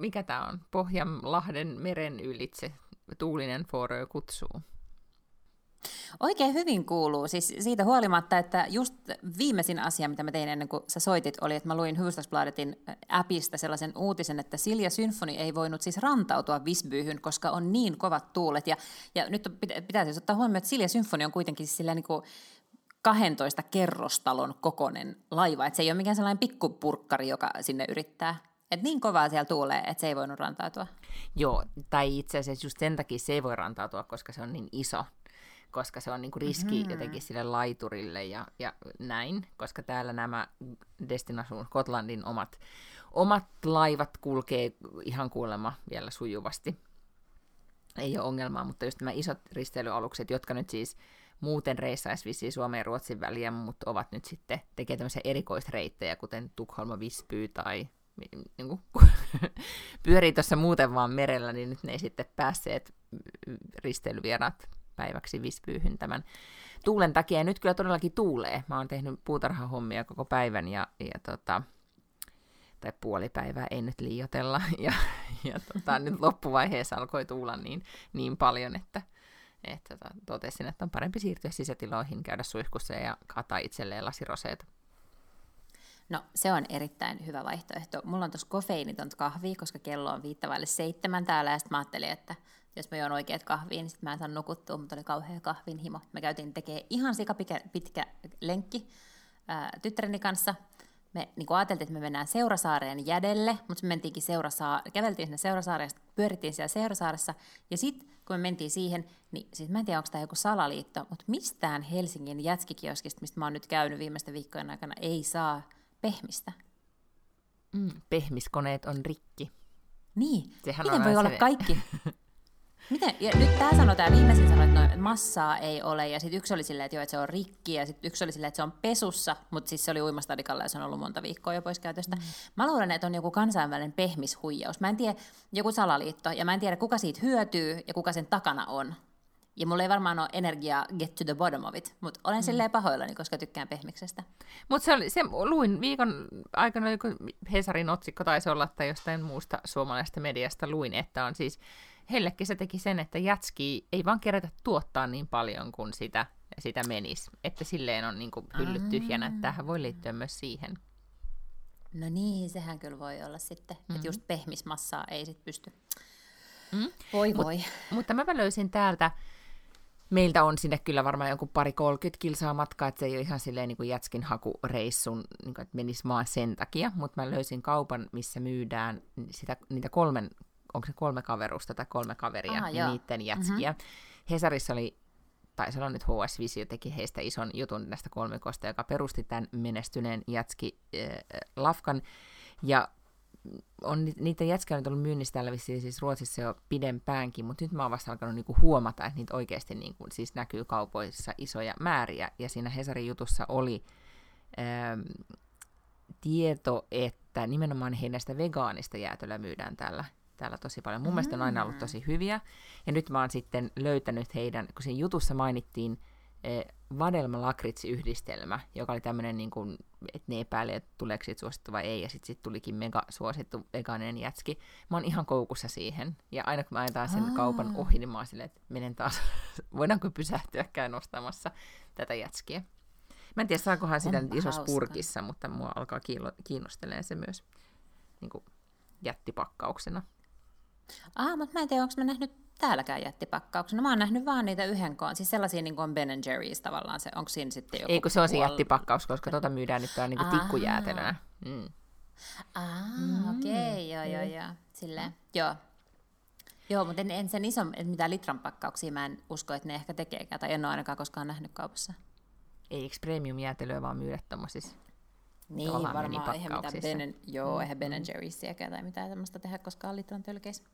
mikä tämä on, Pohjanlahden meren ylitse tuulinen Forö kutsuu? Oikein hyvin kuuluu, siis siitä huolimatta, että just viimeisin asia, mitä mä tein ennen kuin sä soitit, oli, että mä luin Hufvudstadsbladetin appista sellaisen uutisen, että Silja Symfoni ei voinut siis rantautua Visbyhyn, koska on niin kovat tuulet. Ja, ja nyt pitää siis ottaa huomioon, että Silja Symfoni on kuitenkin siis sillä niin kuin 12 kerrostalon kokonen laiva, että se ei ole mikään sellainen pikkupurkkari, joka sinne yrittää. Että niin kovaa siellä tuulee, että se ei voinut rantautua. Joo, tai itse asiassa just sen takia se ei voi rantautua, koska se on niin iso koska se on niinku riski mm-hmm. jotenkin sille laiturille ja, ja näin, koska täällä nämä Destination Scotlandin omat, omat laivat kulkee ihan kuulemma vielä sujuvasti. Ei ole ongelmaa, mutta just nämä isot risteilyalukset, jotka nyt siis muuten reissaisi vissiin Suomen ja Ruotsin väliä, mutta ovat nyt sitten tekee tämmöisiä erikoisreittejä, kuten Tukholma Vispy tai niin kuin, pyörii tuossa muuten vaan merellä, niin nyt ne ei sitten päässeet risteilyvieraat päiväksi Vispyyhyn tämän tuulen takia. Ja nyt kyllä todellakin tuulee. Mä oon tehnyt puutarhahommia koko päivän ja, ja tota, tai puoli päivää, ei nyt liiotella. Ja, ja tota, nyt loppuvaiheessa alkoi tuulla niin, niin paljon, että, että tota, totesin, että on parempi siirtyä sisätiloihin, käydä suihkussa ja kaataa itselleen lasiroseita. No, se on erittäin hyvä vaihtoehto. Mulla on tuossa kofeiinitonta kahvia, koska kello on viittavaille seitsemän täällä, ja sitten mä ajattelin, että jos mä juon oikeat kahviin, niin sit mä en saa nukuttua, mutta oli kauhea kahvin himo. Me käytiin tekemään ihan sika pitkä, pitkä lenkki ää, tyttäreni kanssa. Me niin ajateltiin, että me mennään Seurasaareen jädelle, mutta me mentiinkin Seurasaar- käveltiin sinne Seurasaareen, pyörittiin siellä Seurasaaressa, ja sitten kun me mentiin siihen, niin siis mä en tiedä, onko tämä joku salaliitto, mutta mistään Helsingin jätskikioskista, mistä mä oon nyt käynyt viimeisten viikkojen aikana, ei saa pehmistä. Mm, pehmiskoneet on rikki. Niin, Sehän miten voi olla kaikki? Miten? Ja nyt tämä sanoi, tämä viimeisin sanoi, että no, massaa ei ole, ja sitten yksi oli silleen, että, joo, että se on rikki, ja sitten yksi oli silleen, että se on pesussa, mutta siis se oli uimastadikalla, ja se on ollut monta viikkoa jo pois käytöstä. Mm. Mä luulen, että on joku kansainvälinen pehmishuijaus. Mä en tiedä, joku salaliitto, ja mä en tiedä, kuka siitä hyötyy, ja kuka sen takana on. Ja mulla ei varmaan ole energiaa get to the bottom of it, mutta olen mm. silleen pahoillani, koska tykkään pehmiksestä. Mutta se, oli, se luin viikon aikana, joku Hesarin otsikko taisi olla, tai jostain muusta suomalaisesta mediasta luin, että on siis Hellekin se teki sen, että jätski ei vaan kerätä tuottaa niin paljon kuin sitä, sitä menisi. Että silleen on niin hyllyt tyhjänä, että tähän voi liittyä myös siihen. No niin, sehän kyllä voi olla sitten, mm-hmm. että just pehmismassaa ei sitten pysty. Mm. Voi Mut, voi. Mutta mä löysin täältä, meiltä on sinne kyllä varmaan joku pari 30 kilsaa matkaa, että se ei ole ihan silleen niin kuin jätskin hakureissun, niin kuin, että menisi vaan sen takia, mutta mä löysin kaupan, missä myydään sitä, niitä kolmen onko se kolme kaverusta tai kolme kaveria, ah, niin niiden jätskiä. Mm-hmm. Hesarissa oli, tai se on nyt HS Visio, teki heistä ison jutun näistä kolmikosta, joka perusti tämän menestyneen jätski äh, Lafkan, ja on, niitä jätskiä on ollut myynnissä täällä vissiin siis Ruotsissa jo pidempäänkin, mutta nyt mä oon vasta alkanut niinku huomata, että niitä oikeasti niinku, siis näkyy kaupoissa isoja määriä, ja siinä Hesarin jutussa oli ähm, tieto, että nimenomaan heidän vegaanista jäätöllä myydään täällä täällä tosi paljon. Mun mm. mielestä on aina ollut tosi hyviä. Ja nyt mä oon sitten löytänyt heidän, kun siinä jutussa mainittiin eh, vadelma lakritsi-yhdistelmä, joka oli tämmöinen, niin kuin, että ne epäilee, että tuleeko siitä suosittu vai ei, ja sitten sit tulikin mega suosittu vegaaninen jätski. Mä oon ihan koukussa siihen, ja aina kun mä ajetaan sen Aa. kaupan ohi, niin mä oon silleen, että menen taas, voidaanko pysähtyäkään nostamassa tätä jätskiä. Mä en tiedä, saakohan sitä nyt isossa purkissa, mutta mua alkaa kiinnostelemaan se myös niin kuin jättipakkauksena. Ah, mutta mä en tiedä, onko mä nähnyt täälläkään jättipakkauksena. Mä oon nähnyt vaan niitä yhden koon, siis sellaisia niin kuin Ben Jerry's tavallaan, se, onko siinä sitten joku Ei, kun se on se jättipakkaus, koska tuota myydään nyt niin kuin tikkujäätelönä. Mm. Ah, mm. okei, okay, joo, joo, joo. Silleen, joo. Joo, mutta en, en sen iso, että mitä litran pakkauksia mä en usko, että ne ehkä tekeekään, tai en ole ainakaan koskaan nähnyt kaupassa. Ei, eikö premium-jäätelöä vaan myydä tuommoisissa niin, varmaan eihän mitään Ben, joo, mm. eihän Ben Jerry'siäkään tai mitään tämmöistä tehdä koskaan litran tölkeissä.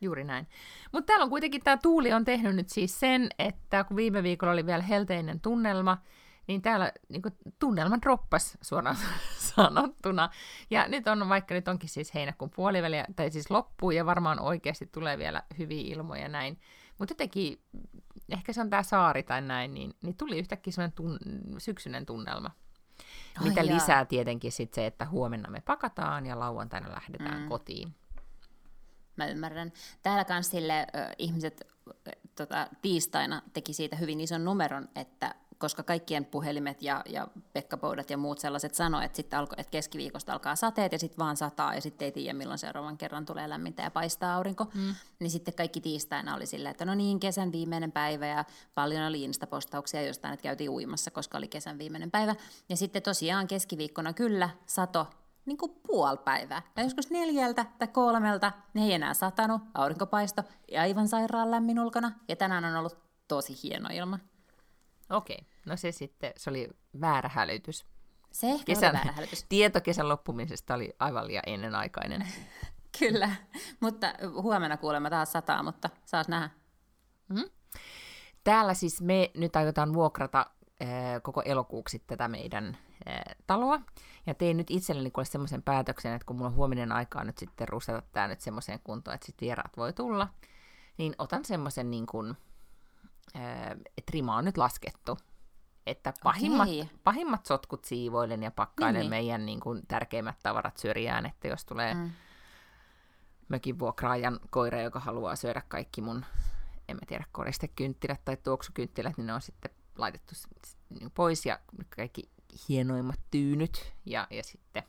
Juuri näin. Mutta täällä on kuitenkin tämä tuuli on tehnyt nyt siis sen, että kun viime viikolla oli vielä helteinen tunnelma, niin täällä niin kuin, tunnelma droppas suoraan sanottuna. Ja nyt on, vaikka nyt onkin siis heinäkuun puoliväli, tai siis loppuu, ja varmaan oikeasti tulee vielä hyviä ilmoja näin. Mutta jotenkin, ehkä se on tämä saari tai näin, niin, niin tuli yhtäkkiä semmoinen tun, syksyinen tunnelma. Oh, mitä jaa. lisää tietenkin sit se, että huomenna me pakataan ja lauantaina lähdetään mm. kotiin. Mä ymmärrän. Täällä kanssa sille, ö, ihmiset ö, tota, tiistaina teki siitä hyvin ison numeron, että koska kaikkien puhelimet ja, ja pekkapoudat ja muut sellaiset sanoi, että, sitten alko, että keskiviikosta alkaa sateet ja sitten vaan sataa ja sitten ei tiedä milloin seuraavan kerran tulee lämmintä ja paistaa aurinko, mm. niin sitten kaikki tiistaina oli silleen, että no niin, kesän viimeinen päivä ja paljon oli Insta-postauksia jostain, että käytiin uimassa, koska oli kesän viimeinen päivä. Ja sitten tosiaan keskiviikkona kyllä sato niin kuin puoli päivää. Ja joskus neljältä tai kolmelta ne ei enää satanut, aurinkopaisto ja aivan sairaan lämmin ulkona. Ja tänään on ollut tosi hieno ilma. Okei, no se sitten, se oli väärä hälytys. Se ehkä kesän, oli väärä hälytys. Tieto kesän loppumisesta oli aivan liian ennenaikainen. Kyllä, mutta huomenna kuulemma taas sataa, mutta saas nähdä. Mm-hmm. Täällä siis me nyt aiotaan vuokrata äh, koko elokuuksi tätä meidän taloa. Ja tein nyt itselleni kuule semmoisen päätöksen, että kun mulla on huominen aikaa nyt sitten rustata tämä nyt semmoiseen kuntoon, että sitten vieraat voi tulla, niin otan semmoisen niin kuin, että rima on nyt laskettu. Että pahimmat, okay. pahimmat sotkut siivoilen ja pakkailen niin, niin. meidän niin kuin, tärkeimmät tavarat syrjään, että jos tulee mm. mökin vuokraajan koira, joka haluaa syödä kaikki mun, en mä tiedä, koristekynttilät tai tuoksukynttilät, niin ne on sitten laitettu niin pois ja kaikki hienoimmat tyynyt ja, ja sitten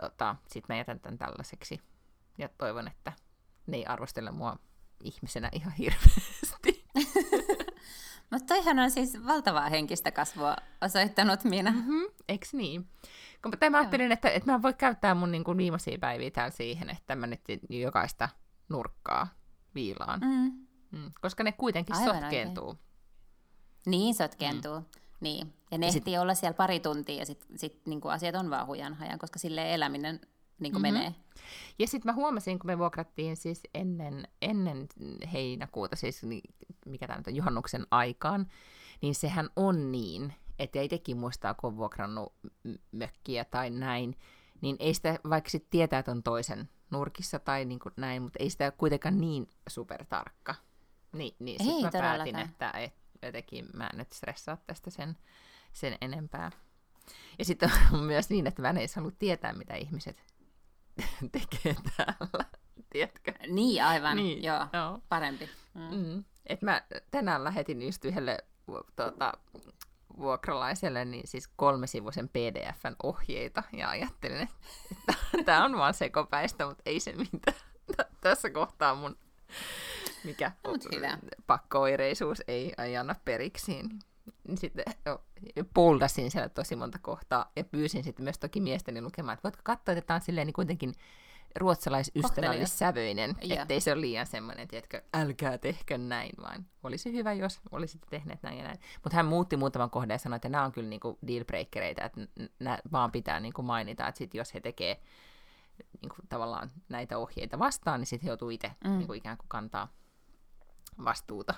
tota, sit mä jätän tämän tällaiseksi ja toivon, että ne ei arvostele mua ihmisenä ihan hirveästi. Mutta toihan on siis valtavaa henkistä kasvua osoittanut minä. Mm-hmm, eks niin? Kun mä ajattelin, että, että mä voin käyttää mun niin kuin viimeisiä päiviä täällä siihen, että mä nyt jokaista nurkkaa viilaan. Mm. Mm, koska ne kuitenkin Aivan sotkeentuu. Oikein. Niin, sotkeentuu. Mm. Niin. Ja ne ehtii olla siellä pari tuntia ja sitten sit, niin asiat on vaan hujan hajan, koska sille eläminen niin kuin mm-hmm. menee. Ja sitten mä huomasin, kun me vuokrattiin siis ennen, ennen heinäkuuta, siis mikä tämä nyt on, juhannuksen aikaan, niin sehän on niin, että ei tekin muistaa, kun on vuokrannut mökkiä tai näin, niin ei sitä, vaikka sitten tietää, että on toisen nurkissa tai niin kuin näin, mutta ei sitä kuitenkaan niin supertarkka. Niin, niin sitten mä päätin, että et, jotenkin mä en nyt stressaa tästä sen, sen enempää. Ja sitten on myös niin, että mä en edes halua tietää, mitä ihmiset tekee täällä, tiedätkö? Niin, aivan, niin, joo, joo. parempi. Mm. Mm. Et mä tänään lähetin just yhdelle tuota, vuokralaiselle niin siis kolmesivuisen pdfn ohjeita ja ajattelin, että tämä on vaan sekopäistä, mutta ei se mitään. Tässä kohtaa mun mikä pakkooireisuus ei, ei anna periksi. Niin sitten poldasin siellä tosi monta kohtaa ja pyysin sitten myös toki miestäni lukemaan, että voitko katsoa, että tämä on silleen niin kuitenkin ruotsalaisystävällissävöinen, ettei se ole liian semmoinen, tiedätkö, älkää tehkö näin, vaan olisi hyvä, jos olisitte tehneet näin ja näin. Mutta hän muutti muutaman kohdan ja sanoi, että nämä on kyllä niinku dealbreakereita, että nämä vaan pitää niinku mainita, että sit jos he tekee niinku tavallaan näitä ohjeita vastaan, niin sitten he joutuu itse mm. niinku ikään kuin kantaa vastuuta.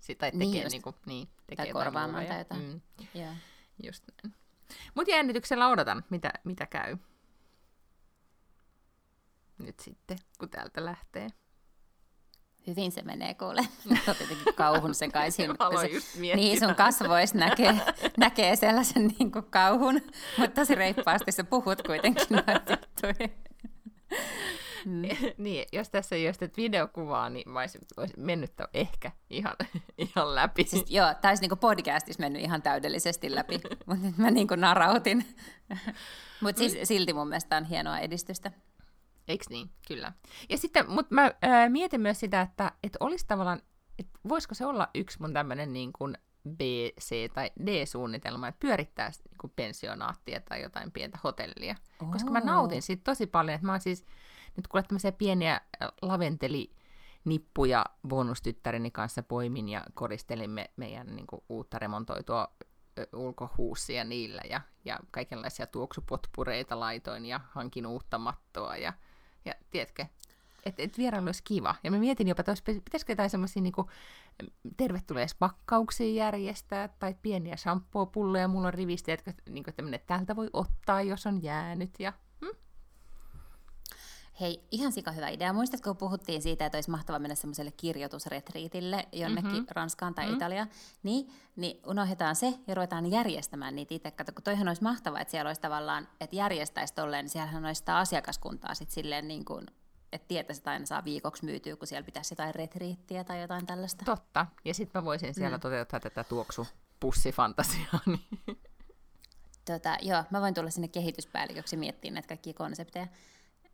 Sitä tekee, niin, just. niinku, niin, tekee tai korvaamaan tai jotain. Mm. Yeah. Just näin. Mutta jännityksellä odotan, mitä, mitä käy nyt sitten, kun täältä lähtee. Hyvin se menee, kuule. Tietenkin kauhun sen kai se, Niin, sun kasvoista näkee, näkee sellaisen niin kuin kauhun, mutta tosi reippaasti sä puhut kuitenkin noita juttuja. Mm. niin, jos tässä ei olisi videokuvaa, niin mä olisin, olisin mennyt ehkä ihan, ihan läpi. Siis, joo, tämä olisi niin podcastissa mennyt ihan täydellisesti läpi, mutta nyt mä niin narautin. mutta siis, silti mun mielestä on hienoa edistystä. Eikö niin? Kyllä. Ja sitten, mutta mä ää, mietin myös sitä, että, että olisi tavallaan, että voisiko se olla yksi mun tämmöinen niin kuin B, C tai D-suunnitelma, että pyörittää niin kuin pensionaattia tai jotain pientä hotellia. Oh. Koska mä nautin siitä tosi paljon, että mä oon siis nyt kuule tämmöisiä pieniä laventeli nippuja bonustyttäreni kanssa poimin ja koristelimme meidän niin kuin, uutta remontoitua ulkohuussia niillä ja, ja kaikenlaisia tuoksupotpureita laitoin ja hankin uutta mattoa ja ja tiedätkö? Että et vierailu olisi kiva. Ja mä mietin jopa, että pitäisikö jotain semmoisia niin tervetulleispakkauksia järjestää, tai pieniä shampoo-pulloja mulla on rivistä, jotka niin kuin, että täältä voi ottaa, jos on jäänyt. Ja? Hei, ihan sika hyvä idea. Muistatko, kun puhuttiin siitä, että olisi mahtava mennä semmoiselle kirjoitusretriitille jonnekin mm-hmm. Ranskaan tai mm-hmm. Italiaan, niin, niin unohdetaan se ja ruvetaan järjestämään niitä itse. Kato, kun toihan olisi mahtavaa, että siellä olisi tavallaan, että järjestäisi tolleen, niin siellähän olisi sitä asiakaskuntaa sitten silleen niin kuin että tietäisi, että aina saa viikoksi myytyä, kun siellä pitäisi jotain retriittiä tai jotain tällaista. Totta. Ja sitten mä voisin siellä mm. toteuttaa tätä tuoksupussifantasiaa. Niin. Tota, joo, mä voin tulla sinne kehityspäälliköksi miettimään näitä kaikkia konsepteja.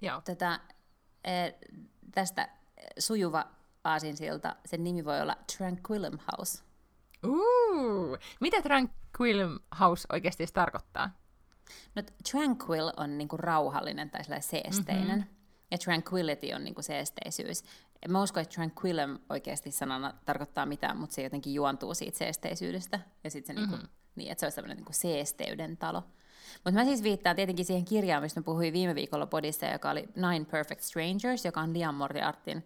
Joo. Tota, e, tästä sujuva aasinsilta, sen nimi voi olla Tranquillum House. Uh, mitä Tranquillum House oikeasti tarkoittaa? No, tranquil on niinku rauhallinen tai seesteinen. Mm-hmm. Ja tranquility on niinku seesteisyys. Mä uskon, että tranquillum oikeasti sanana tarkoittaa mitään, mutta se jotenkin juontuu siitä seesteisyydestä. Ja sitten se niinku, mm-hmm. niin, että se olisi tämmöinen niinku seesteyden talo. Mutta mä siis viittaan tietenkin siihen kirjaan, mistä mä puhuin viime viikolla podissa, joka oli Nine Perfect Strangers, joka on Liam Moriartin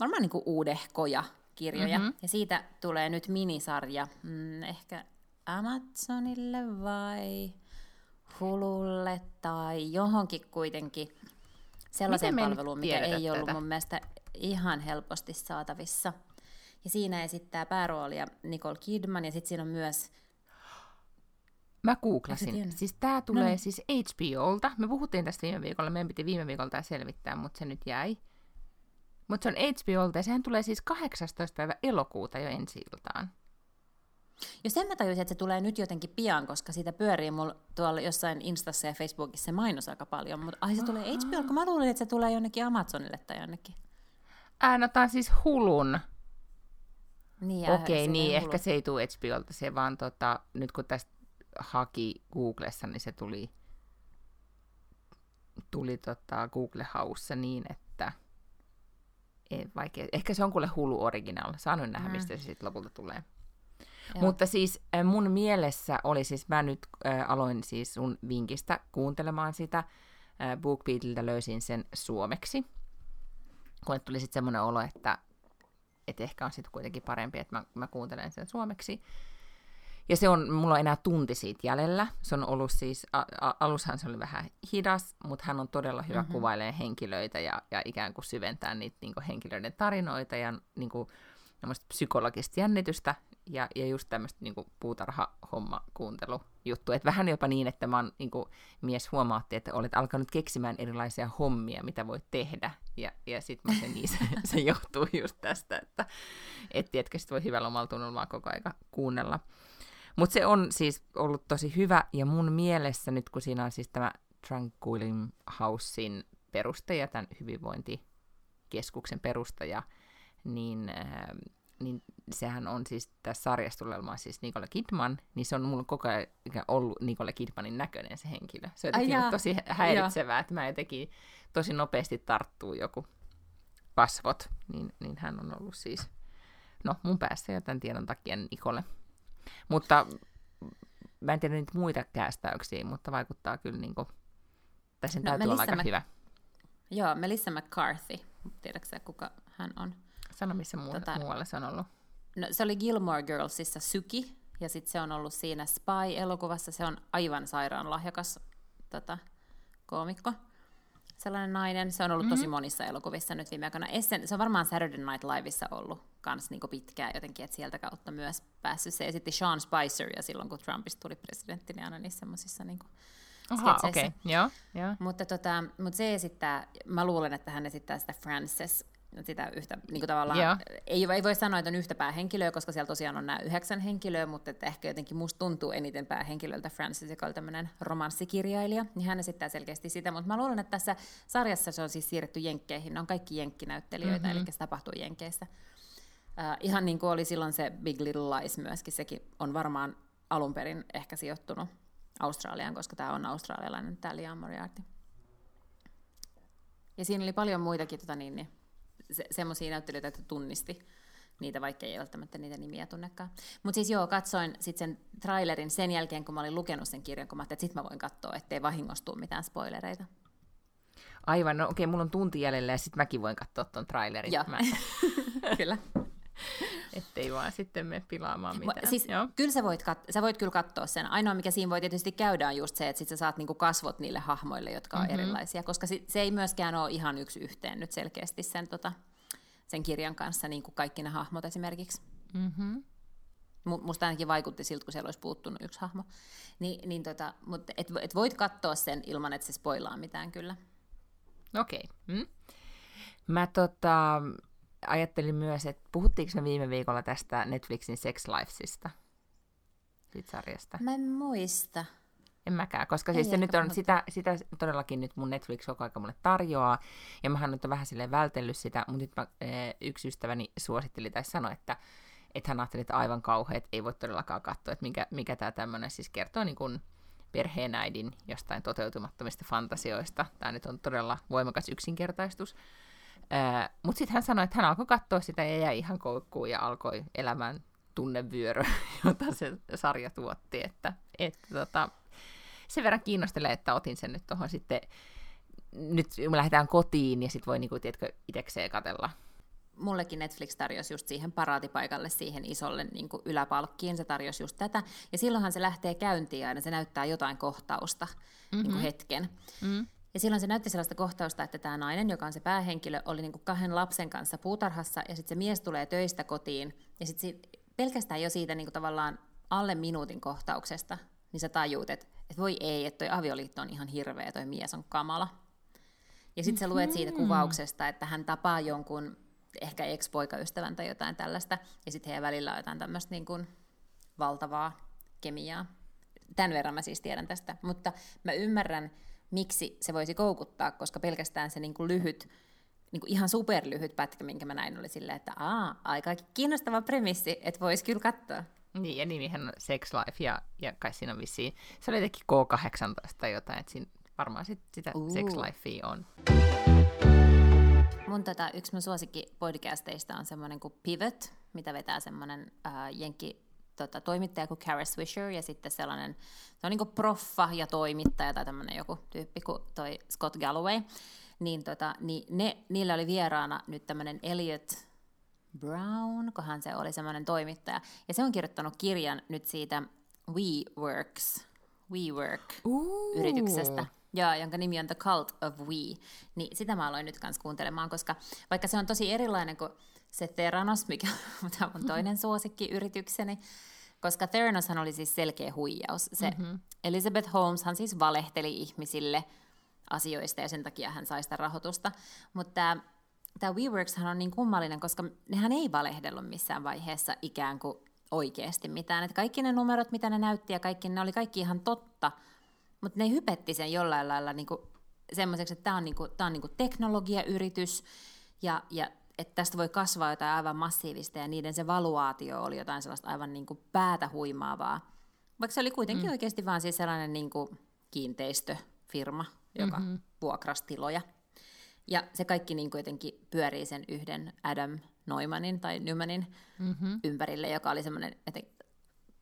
varmaan niinku uudehkoja kirjoja. Mm-hmm. Ja siitä tulee nyt minisarja, mm, ehkä Amazonille vai Hululle tai johonkin kuitenkin sellaiseen palveluun, mikä ei ollut tätä? mun mielestä ihan helposti saatavissa. Ja siinä esittää pääroolia Nicole Kidman, ja sitten siinä on myös... Mä googlasin. Siis tää tulee no. siis HBOlta. Me puhuttiin tästä viime viikolla, meidän piti viime viikolla selvittää, mutta se nyt jäi. Mutta se on HBOlta ja sehän tulee siis 18. päivä elokuuta jo ensi iltaan. Ja sen mä tajusin, että se tulee nyt jotenkin pian, koska siitä pyörii mulla tuolla jossain Instassa ja Facebookissa se mainos aika paljon. Mutta ai se tulee HBO, kun mä luulin, että se tulee jonnekin Amazonille tai jonnekin. Äänotaan siis Hulun. Niin, Okei, okay, niin, ehkä se ei tule HBOlta, se vaan tota, nyt kun tästä haki Googlessa, niin se tuli, tuli tota Google House niin, että ei, vaikea. Ehkä se on kuule Hulu Original. Saa nyt nähdä, mm. mistä se sitten lopulta tulee. Joo. Mutta siis äh, mun mielessä oli siis, mä nyt äh, aloin siis sun vinkistä kuuntelemaan sitä, äh, BookBeatiltä löysin sen suomeksi, kun tuli sitten semmoinen olo, että et ehkä on sitten kuitenkin parempi, että mä, mä kuuntelen sen suomeksi. Ja se on, mulla on enää tunti siitä jäljellä. Se on ollut siis, a, a, alushan se oli vähän hidas, mutta hän on todella hyvä mm-hmm. kuvailemaan henkilöitä ja, ja ikään kuin syventää niitä niin kuin henkilöiden tarinoita ja niin kuin, psykologista jännitystä ja, ja just tämmöistä niin puutarha-homma kuuntelujuttu. Et vähän jopa niin, että mä oon, niin kuin, mies huomaatti, että olet alkanut keksimään erilaisia hommia, mitä voit tehdä. Ja, ja sitten mä sen niin, se, se johtuu just tästä, että et, tiedätkö, sit voi hyvällä omalla koko aika kuunnella. Mutta se on siis ollut tosi hyvä, ja mun mielessä nyt kun siinä on siis tämä Tranquilum Housein perustaja, tämän hyvinvointikeskuksen perustaja, niin äh, niin sehän on siis tässä olemaan siis Nicole Kidman, niin se on mulla koko ajan ollut Nicole Kidmanin näköinen se henkilö. Se on jotenkin tosi häiritsevää, että mä jotenkin tosi nopeasti tarttuu joku kasvot, niin, niin hän on ollut siis, no mun päässä jotain tiedon takia Nicole. Mutta mä en tiedä niitä muita käästäyksiä, mutta vaikuttaa kyllä niin kuin, tai sen no, täytyy olla aika Mac- hyvä. Joo, Melissa McCarthy, tiedätkö kuka hän on? Sano, missä muu- tota, muualla se on ollut. No, se oli Gilmore Girlsissa Syki, ja sitten se on ollut siinä Spy-elokuvassa. Se on aivan sairaan lahjakas tota, koomikko. Sellainen nainen. Se on ollut mm-hmm. tosi monissa elokuvissa nyt viime aikoina. Essen, se on varmaan Saturday Night Liveissa ollut kans niinku pitkään jotenkin, että sieltä kautta myös päässyt. Se esitti Sean Spicer, ja silloin kun Trumpista tuli presidentti, niin aina niissä semmoisissa niinku Aha, okei, okay. joo, joo. Mutta, tota, mutta se esittää, mä luulen, että hän esittää sitä Frances sitä yhtä, niin kuin tavallaan, ei, ei voi sanoa, että on yhtä päähenkilöä, koska siellä tosiaan on nämä yhdeksän henkilöä, mutta että ehkä jotenkin musta tuntuu eniten päähenkilöltä Francis, joka oli tämmöinen romanssikirjailija, niin hän esittää selkeästi sitä, mutta mä luulen, että tässä sarjassa se on siis siirretty jenkkeihin, ne on kaikki jenkkinäyttelijöitä, mm-hmm. eli se tapahtuu jenkeissä. Uh, ihan niin kuin oli silloin se Big Little Lies myöskin, sekin on varmaan alun perin ehkä sijoittunut Australiaan, koska tämä on australialainen, tämä Liam Moriarty. Ja siinä oli paljon muitakin tota niin, niin se, semmoisia näyttelijöitä, että tunnisti niitä, vaikka ei välttämättä niitä nimiä tunnekaan. Mutta siis joo, katsoin sit sen trailerin sen jälkeen, kun mä olin lukenut sen kirjan, kun mä että sit mä voin katsoa, ettei vahingostu mitään spoilereita. Aivan, no okei, okay, mulla on tunti jäljellä ja sitten mäkin voin katsoa ton trailerin. Joo, Mä, kyllä. ettei vaan sitten me pilaamaan mitään. Siis, Joo. kyllä sä voit, kat- sä voit kyllä katsoa sen. Ainoa, mikä siinä voi tietysti käydä, on just se, että sit sä saat niinku kasvot niille hahmoille, jotka on Mhm. mm-hmm. erilaisia, koska si- se ei myöskään ole ihan yksi yhteen nyt selkeästi sen, tota, sen kirjan kanssa, niin kuin kaikki ne hahmot esimerkiksi. Mm-hmm. Mu- Musta ainakin vaikutti siltä, kun siellä olisi puuttunut yksi hahmo. Ni, niin tota, mutta et, et voit katsoa sen ilman, että se spoilaa mitään kyllä. Okei. Okay. Mm. Mä tota, ajattelin myös, että puhuttiinko me viime viikolla tästä Netflixin Sex Lifesista? Siitä sarjasta. Mä en muista. En mäkään, koska Ei siis se nyt on, puhuttu. sitä, sitä todellakin nyt mun Netflix koko aika mulle tarjoaa, ja mähän nyt on vähän silleen vältellyt sitä, mutta nyt mä, ee, yksi ystäväni suositteli tai sanoi, että, että hän ajatteli, että aivan kauhean, että ei voi todellakaan katsoa, että mikä, mikä tämä tämmöinen siis kertoo niin kuin perheenäidin jostain toteutumattomista fantasioista. Tämä nyt on todella voimakas yksinkertaistus. Mutta sitten hän sanoi, että hän alkoi katsoa sitä ja jäi ihan koukkuun ja alkoi elämään tunnevyörö, jota se sarja tuotti. Että, että tota, sen verran kiinnostelee, että otin sen nyt tuohon sitten, nyt me lähdetään kotiin ja sitten voi niinku, tiedätkö, itekseen katella. mullekin Netflix tarjosi just siihen paraatipaikalle, siihen isolle niin kuin yläpalkkiin, se tarjosi just tätä. Ja silloinhan se lähtee käyntiin aina, se näyttää jotain kohtausta mm-hmm. niin kuin hetken. Mm. Ja silloin se näytti sellaista kohtausta, että tämä nainen, joka on se päähenkilö, oli niin kuin kahden lapsen kanssa puutarhassa, ja sitten se mies tulee töistä kotiin, ja sitten pelkästään jo siitä niin kuin tavallaan alle minuutin kohtauksesta, niin sä tajuut, että, että voi ei, että toi avioliitto on ihan hirveä, toi mies on kamala. Ja sitten sä luet siitä kuvauksesta, että hän tapaa jonkun ehkä ex-poikaystävän tai jotain tällaista, ja sitten heidän välillä on jotain tämmöistä niin kuin valtavaa kemiaa. Tämän verran mä siis tiedän tästä, mutta mä ymmärrän, miksi se voisi koukuttaa, koska pelkästään se niin kuin lyhyt, niin kuin ihan superlyhyt pätkä, minkä mä näin, oli silleen, että aa, aika kiinnostava premissi, että voisi kyllä katsoa. Niin, ja nimihän on Sex Life, ja, ja kai siinä on vissiin, se oli jotenkin K18 tai jotain, että siinä varmaan sit sitä Uu. Sex Lifea on. Mun tota, yksi mun suosikki podcasteista on semmoinen kuin Pivot, mitä vetää semmoinen äh, jenkki tota, toimittaja kuin Kara Swisher ja sitten sellainen, se on niin kuin proffa ja toimittaja tai tämmöinen joku tyyppi kuin toi Scott Galloway. Niin, tota, niin ne, niillä oli vieraana nyt tämmöinen Elliot Brown, kohan se oli semmoinen toimittaja. Ja se on kirjoittanut kirjan nyt siitä WeWorks, WeWork yrityksestä, ja, jonka nimi on The Cult of We, niin sitä mä aloin nyt kanssa kuuntelemaan, koska vaikka se on tosi erilainen kuin se Theranos, mikä on toinen suosikki yritykseni, koska Theranoshan oli siis selkeä huijaus. Se mm-hmm. Elizabeth Holmeshan siis valehteli ihmisille asioista ja sen takia hän sai sitä rahoitusta, mutta tämä WeWorkshan on niin kummallinen, koska nehän ei valehdellut missään vaiheessa ikään kuin oikeasti mitään. Et kaikki ne numerot, mitä ne näytti ja kaikki, ne oli kaikki ihan totta, mutta ne hypetti sen jollain lailla niinku semmoiseksi, että tämä on, niinku, tää on niinku teknologiayritys ja, ja että tästä voi kasvaa jotain aivan massiivista ja niiden se valuaatio oli jotain sellaista aivan niinku päätä huimaavaa. Vaikka se oli kuitenkin mm. oikeasti vaan siis sellainen niinku kiinteistöfirma, joka mm-hmm. vuokrasi tiloja. Ja se kaikki niin jotenkin pyörii sen yhden Adam Neumannin tai Nymanin mm-hmm. ympärille, joka oli semmoinen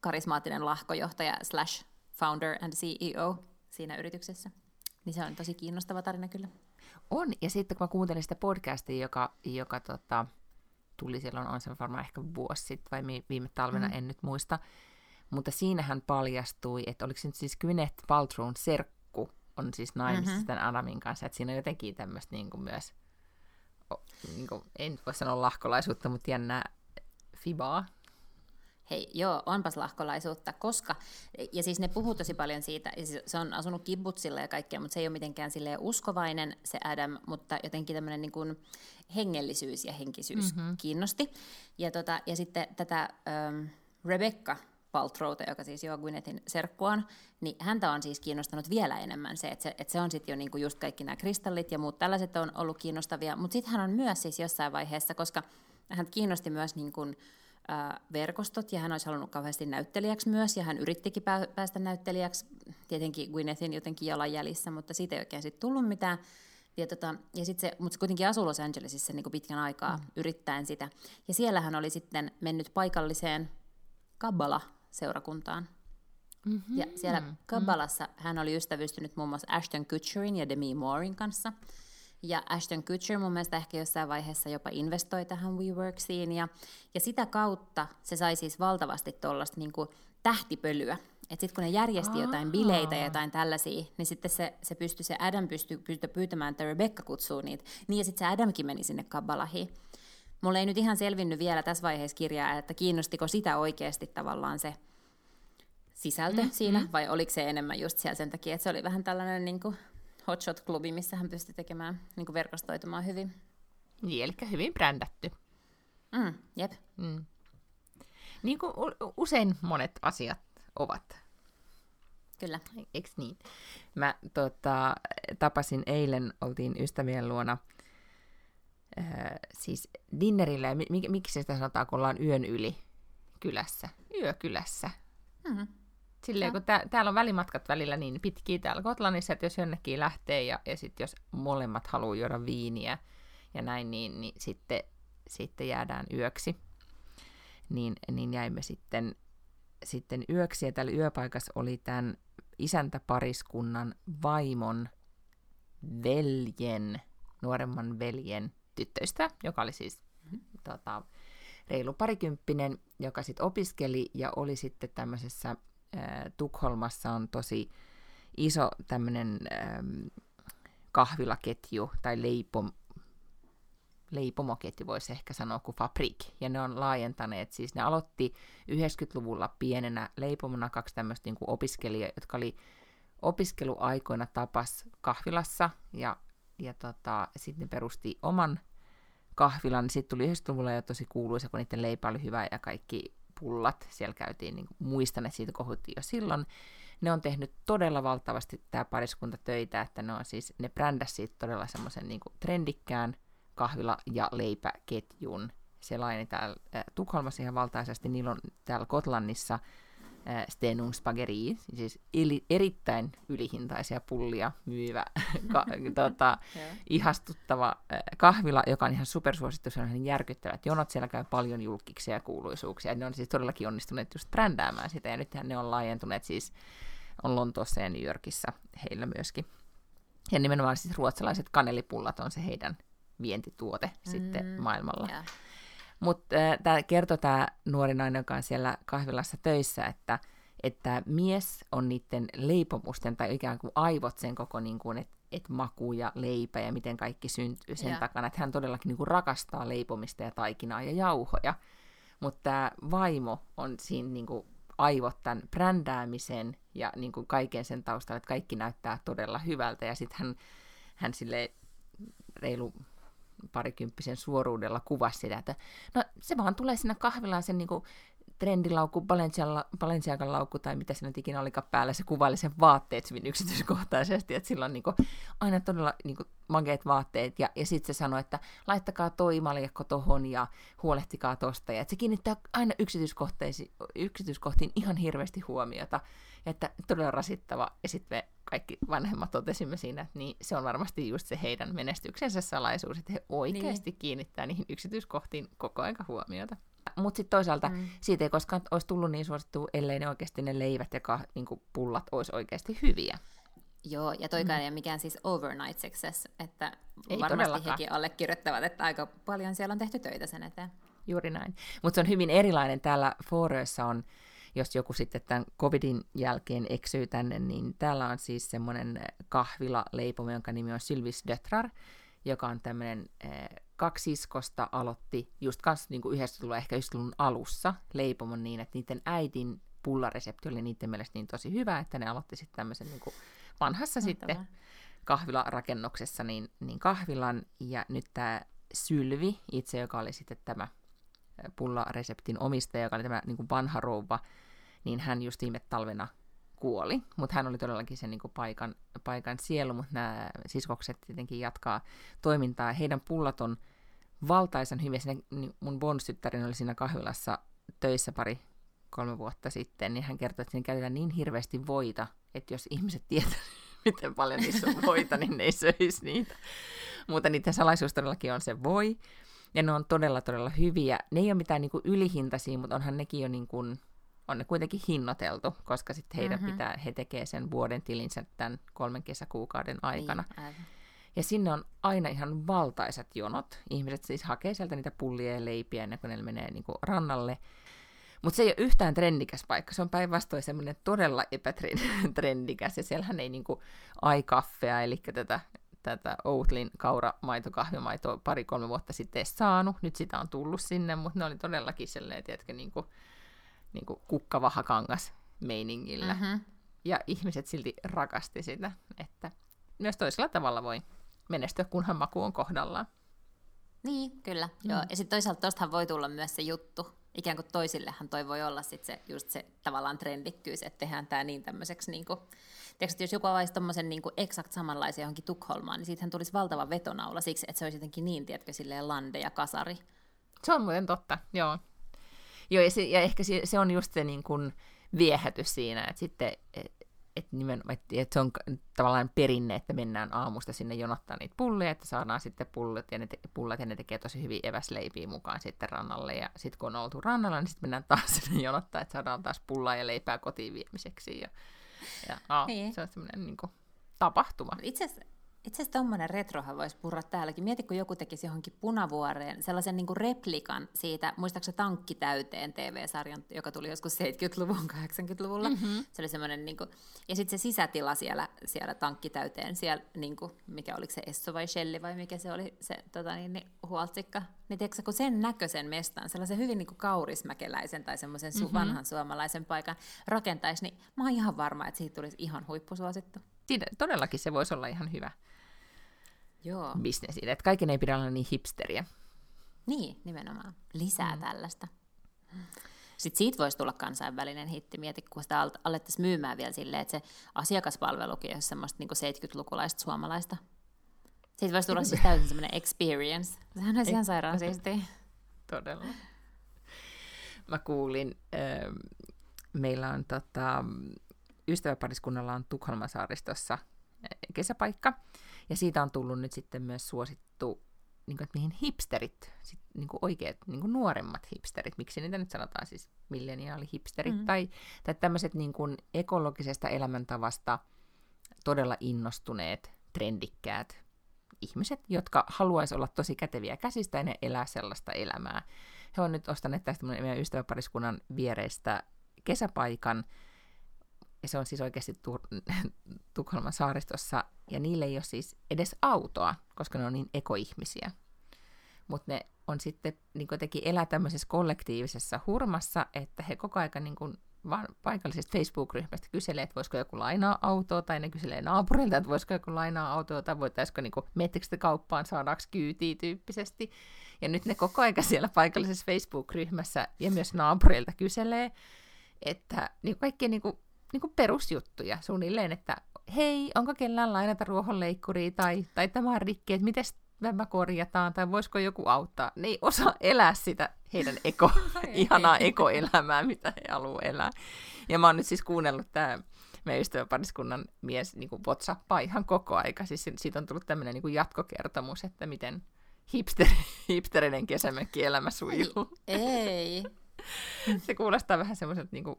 karismaattinen lahkojohtaja slash founder and CEO siinä yrityksessä. Niin se on tosi kiinnostava tarina kyllä. On, ja sitten kun mä kuuntelin sitä podcastia, joka, joka tota, tuli silloin, on se varmaan ehkä vuosi sitten vai viime talvena, mm. en nyt muista, mutta siinähän paljastui, että oliko se nyt siis Gwyneth Paltrown serkku, on siis naimisissa mm-hmm. tämän Adamin kanssa, että siinä on jotenkin tämmöistä niin kuin myös, niin kuin, en voi sanoa lahkolaisuutta, mutta jännää fibaa. Hei, joo, onpas lahkolaisuutta, koska, ja siis ne puhuu tosi paljon siitä, ja siis se on asunut kibbutsilla ja kaikkea, mutta se ei ole mitenkään silleen uskovainen se Adam, mutta jotenkin tämmöinen niin kuin hengellisyys ja henkisyys mm-hmm. kiinnosti. Ja, tota, ja sitten tätä ähm, Rebecca Paltrowta, joka siis jo Gwynethin serkkuaan, niin häntä on siis kiinnostanut vielä enemmän se, että se, että se on sitten jo niinku just kaikki nämä kristallit ja muut tällaiset on ollut kiinnostavia, mutta sitten hän on myös siis jossain vaiheessa, koska hän kiinnosti myös niin kuin, äh, verkostot ja hän olisi halunnut kauheasti näyttelijäksi myös ja hän yrittikin pää- päästä näyttelijäksi, tietenkin Gwynethin jotenkin jalanjäljissä, mutta siitä ei oikein sitten tullut mitään. Ja, tota, ja sit se, mutta se kuitenkin asui Los Angelesissa niin kuin pitkän aikaa mm. yrittäen sitä. Ja siellä hän oli sitten mennyt paikalliseen Kabbala-seurakuntaan. Mm-hmm. Ja siellä Kabbalassa hän oli ystävystynyt muun muassa Ashton Kutcherin ja Demi Moorein kanssa. Ja Ashton Kutcher mun mielestä ehkä jossain vaiheessa jopa investoi tähän WeWorksiin, ja, ja sitä kautta se sai siis valtavasti tuollaista niin tähtipölyä. Että sitten kun ne järjesti Aa. jotain bileitä ja jotain tällaisia, niin sitten se, se pystyi, se Adam pystyi, pystyi pyytämään, että Rebecca kutsuu niitä. Niin ja sitten se Adamkin meni sinne Kabbalahiin. Mulle ei nyt ihan selvinnyt vielä tässä vaiheessa kirjaa, että kiinnostiko sitä oikeasti tavallaan se sisältö mm, siinä, mm. vai oliko se enemmän just siellä sen takia, että se oli vähän tällainen niin kuin hotshot-klubi, missä hän pystyi tekemään, niin verkostoitumaan hyvin. Niin, eli hyvin brändätty. Mm, jep. Mm. Niin kuin usein monet asiat ovat. Kyllä. Eikö niin? Mä tota, tapasin eilen, oltiin ystävien luona, äh, siis dinnerillä, mik, miksi sitä sanotaan, kun ollaan yön yli kylässä, yökylässä. Mm-hmm. Silleen, kun tää, täällä on välimatkat välillä niin pitkiä täällä Kotlannissa, että jos jonnekin lähtee ja, ja sitten jos molemmat haluaa juoda viiniä ja näin, niin, niin sitten, sitten jäädään yöksi. Niin, niin jäimme sitten, sitten yöksi ja täällä yöpaikassa oli tämän isäntäpariskunnan vaimon veljen, nuoremman veljen tyttöistä, joka oli siis mm-hmm. tota, reilu parikymppinen, joka sitten opiskeli ja oli sitten tämmöisessä Tukholmassa on tosi iso tämmöinen kahvilaketju tai leipom, leipomoketju voisi ehkä sanoa kuin Fabrik, ja ne on laajentaneet, siis ne aloitti 90-luvulla pienenä leipomona kaksi tämmöistä niin opiskelijaa, jotka oli opiskeluaikoina tapas kahvilassa, ja, ja tota, sitten ne perusti oman kahvilan, sitten tuli 90-luvulla jo tosi kuuluisa, kun niiden leipä oli hyvä ja kaikki pullat, siellä käytiin, niin muistan, että siitä kohuttiin jo silloin. Ne on tehnyt todella valtavasti tämä pariskunta töitä, että ne on siis, ne brändäs siitä todella semmoisen niin trendikkään kahvila- ja leipäketjun. Se laini täällä Tukholmassa ihan valtaisesti, niillä on täällä Kotlannissa äh, Stenung Spaghetti, siis eli, erittäin ylihintaisia pullia myyvä, ka, tota, ihastuttava äh, kahvila, joka on ihan supersuosittu, se on ihan järkyttävät jonot, siellä käy paljon julkiksia ja kuuluisuuksia, ne on siis todellakin onnistuneet just brändäämään sitä, ja nythän ne on laajentuneet siis, on Lontoossa ja New Yorkissa heillä myöskin. Ja nimenomaan siis ruotsalaiset kanelipullat on se heidän vientituote mm, sitten maailmalla. Yeah. Mutta äh, tämä kertoo tämä nuori nainen, joka on siellä kahvilassa töissä, että että mies on niiden leipomusten tai ikään kuin aivot sen koko, niin kuin, että et maku ja leipä ja miten kaikki syntyy sen yeah. takana. Että hän todellakin niin kuin rakastaa leipomista ja taikinaa ja jauhoja. Mutta tämä vaimo on siinä niin kuin aivot tämän brändäämisen ja niin kuin kaiken sen taustalla, että kaikki näyttää todella hyvältä. Ja sitten hän, hän sille reilu parikymppisen suoruudella kuvasi sitä, että no se vaan tulee sinne kahvilaan sen niin kuin trendilaukku, Balenciagan laukku tai mitä se nyt ikinä olikaan päällä, se kuvaili sen vaatteet hyvin yksityiskohtaisesti, että sillä on niin kuin, aina todella niin kuin, mageet vaatteet, ja, ja sitten se sanoi, että laittakaa toi maljakko tohon ja huolehtikaa tosta, ja että se kiinnittää aina yksityiskohtiin ihan hirveästi huomiota, että todella rasittava, ja sitten me kaikki vanhemmat totesimme siinä, että niin, se on varmasti just se heidän menestyksensä salaisuus, että he oikeasti niin. kiinnittää niihin yksityiskohtiin koko ajan huomiota. Mutta sitten toisaalta mm. siitä ei koskaan olisi tullut niin suosittu, ellei ne oikeasti ne leivät ja ka, niin pullat olisi oikeasti hyviä. Joo, ja toikaan mm. ei ole mikään siis overnight success, että ei varmasti todellakaan. hekin allekirjoittavat, että aika paljon siellä on tehty töitä sen eteen. Juuri näin. Mutta se on hyvin erilainen. Täällä Forössä on, jos joku sitten tämän covidin jälkeen eksyy tänne, niin täällä on siis semmoinen kahvila leipomo, jonka nimi on Sylvis Dötrar, joka on tämmöinen eh, kaksi siskosta aloitti just kanssa niin kuin 90-luvun, ehkä 90-luvun alussa leipomon niin, että niiden äitin pullaresepti oli niiden mielestä niin tosi hyvä, että ne aloitti sitten tämmöisen niin kuin vanhassa Mahtavaa. sitten kahvilarakennuksessa niin, niin kahvilan, ja nyt tämä Sylvi itse, joka oli sitten tämä pullareseptin omistaja, joka oli tämä niin kuin vanha rouva, niin hän just viime talvena kuoli, mutta hän oli todellakin sen niin paikan, paikan sielu, mutta nämä siskokset tietenkin jatkaa toimintaa. Heidän pullat on valtaisen hyviä. Niin mun bonsyttärin oli siinä kahvilassa töissä pari kolme vuotta sitten, niin hän kertoi, että siinä käytetään niin hirveästi voita, että jos ihmiset tietävät, miten paljon niissä on voita, niin ne ei söisi niitä. Mutta niiden salaisuus todellakin on se voi. Ja ne on todella, todella hyviä. Ne ei ole mitään niin kuin ylihintaisia, mutta onhan nekin jo niin kuin, on ne kuitenkin hinnoiteltu, koska sitten heidän mm-hmm. pitää, he tekee sen vuoden tilinsä tämän kolmen kesäkuukauden aikana. Niin, Ja sinne on aina ihan valtaisat jonot. Ihmiset siis hakee sieltä niitä pullia ja leipiä ennen kuin ne menee niin kuin rannalle. Mutta se ei ole yhtään trendikäs paikka, se on päinvastoin semmoinen todella epätrendikäs, ja siellähän ei niinku aikaffea, eli tätä, tätä Outlin kauramaitokahvimaitoa pari-kolme vuotta sitten saanut, nyt sitä on tullut sinne, mutta ne oli todellakin sellainen, tiedätkö, niinku, niinku kukkavahakangas meiningillä. Mm-hmm. Ja ihmiset silti rakasti sitä, että myös toisella tavalla voi menestyä, kunhan maku on kohdallaan. Niin, kyllä. Mm. Joo. Ja sitten toisaalta tuostahan voi tulla myös se juttu, ikään kuin toisillehan toi voi olla sit se, just se tavallaan trendikkyys, että tehdään tämä niin tämmöiseksi, niin kuin, tiedätkö, jos joku avaisi tommosen niin eksakt samanlaisen johonkin Tukholmaan, niin siitähän tulisi valtava vetonaula siksi, että se olisi jotenkin niin, tiedätkö, silleen lande ja kasari. Se on muuten totta, joo. Joo, ja, se, ja ehkä se, se on just se niin kuin viehätys siinä, että sitten että nimenomaan, että, se on tavallaan perinne, että mennään aamusta sinne jonottaa niitä pulleja, että saadaan sitten pullat ja ne, te, pullat, ja ne tekee tosi hyvin eväsleipiä mukaan sitten rannalle, ja sitten kun on oltu rannalla, niin sitten mennään taas sinne jonottaa, että saadaan taas pullaa ja leipää kotiin viemiseksi, ja, ja aa, niin. se on semmoinen niin kuin, tapahtuma. Itse asiassa itse asiassa tuommoinen retrohan voisi purra täälläkin. Mieti, kun joku tekisi johonkin punavuoreen sellaisen niin kuin replikan siitä, muistaakseni Tankki täyteen TV-sarjan, joka tuli joskus 70-luvun, 80-luvulla. Mm-hmm. Se oli semmoinen, niin kuin, ja sitten se sisätila siellä, siellä Tankki täyteen, siellä, niin kuin, mikä oliko se Esso vai Shelli vai mikä se oli se tota, niin, niin, huoltsikka. Niin tiedätkö, kun sen näköisen mestan, sellaisen hyvin niin kuin kaurismäkeläisen tai semmoisen mm-hmm. vanhan suomalaisen paikan rakentaisi, niin mä oon ihan varma, että siitä tulisi ihan huippusuosittu. Siinä, todellakin se voisi olla ihan hyvä. Joo. bisnesille. Että kaiken ei pidä olla niin hipsteriä. Niin, nimenomaan. Lisää mm. tällaista. Sitten siitä voisi tulla kansainvälinen hitti. Mieti, kun sitä alettaisiin myymään vielä silleen, että se asiakaspalvelukin olisi semmoista niin 70-lukulaista suomalaista. Siitä voisi tulla siis täysin semmoinen experience. Sehän olisi ihan sairaan siistiä. Todella. Mä kuulin, äh, meillä on tota, ystäväpariskunnalla on Tukholman saaristossa kesäpaikka, ja siitä on tullut nyt sitten myös suosittu, niin kuin, että mihin hipsterit, sit, niin kuin oikeat, niin kuin nuoremmat hipsterit, miksi niitä nyt sanotaan siis milleniaalihipsterit, mm. tai, tai tämmöiset niin kuin ekologisesta elämäntavasta todella innostuneet, trendikkäät ihmiset, jotka haluaisi olla tosi käteviä käsistä ja ne elää sellaista elämää. He on nyt ostaneet tästä meidän ystäväpariskunnan viereistä kesäpaikan, ja se on siis oikeasti Tur- Tukholman saaristossa, ja niille ei ole siis edes autoa, koska ne on niin ekoihmisiä. Mutta ne on sitten niin jotenkin elää tämmöisessä kollektiivisessa hurmassa, että he koko ajan niin kuin paikallisesta Facebook-ryhmästä kyselee, että voisiko joku lainaa autoa, tai ne kyselee naapurilta, että voisiko joku lainaa autoa, tai voitaisiko niin mettekö kauppaan, saadaanko kyytiä tyyppisesti. Ja nyt ne koko ajan siellä paikallisessa Facebook-ryhmässä ja myös naapurilta kyselee, että niin kaikki niin kuin niin kuin perusjuttuja suunnilleen, että hei, onko kellään lainata ruohonleikkuria tai, tai tämä on rikki, että miten tämä korjataan tai voisiko joku auttaa. Ne ei osaa elää sitä heidän eko, ihanaa ekoelämää, mitä he haluavat elää. Ja mä oon nyt siis kuunnellut tämä meidän ystäväpariskunnan mies niin kuin WhatsAppaa ihan koko aika. Siis siitä on tullut tämmöinen niin jatkokertomus, että miten hipster, hipsterinen kesämökkielämä sujuu. Ei. Se kuulostaa vähän semmoiselta niin kuin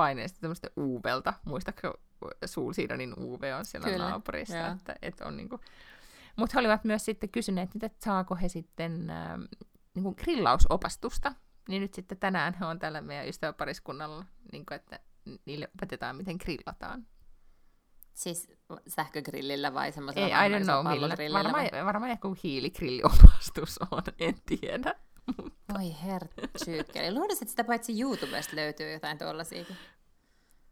paineesta tämmöistä UVlta. Muistatko Sidonin UV on siellä Kyllä, naapurissa? Joo. Että, että on niinku... Mutta he olivat myös sitten kysyneet, että saako he sitten äh, niinku grillausopastusta. Niin nyt sitten tänään he on täällä meidän ystäväpariskunnalla, niinku, että niille opetetaan, miten grillataan. Siis sähkögrillillä vai semmoisella Ei, I don't know, millä. Varmaan, varmaan joku hiiligriliopastus on, en tiedä. Voi hertsyykkeli. Luulisin, että sitä paitsi YouTubesta löytyy jotain tuollaisiakin.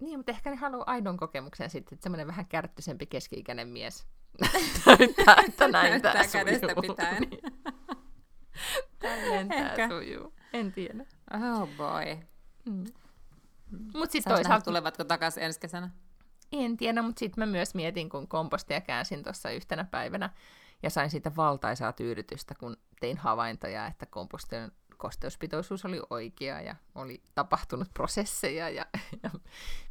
Niin, mutta ehkä ne haluaa aidon kokemuksen sitten, että semmoinen vähän kärttyisempi keski-ikäinen mies näyttää, että näin tämä kädestä pitäen. Niin. Tälleen tämä sujuu. En tiedä. Oh boy. Mm. Mut sit toisaalta... tulevatko takaisin ensi kesänä? En tiedä, mutta sitten mä myös mietin, kun kompostia käänsin tuossa yhtenä päivänä, ja sain siitä valtaisaa tyydytystä, kun tein havaintoja, että kompostin kosteuspitoisuus oli oikea ja oli tapahtunut prosesseja ja, ja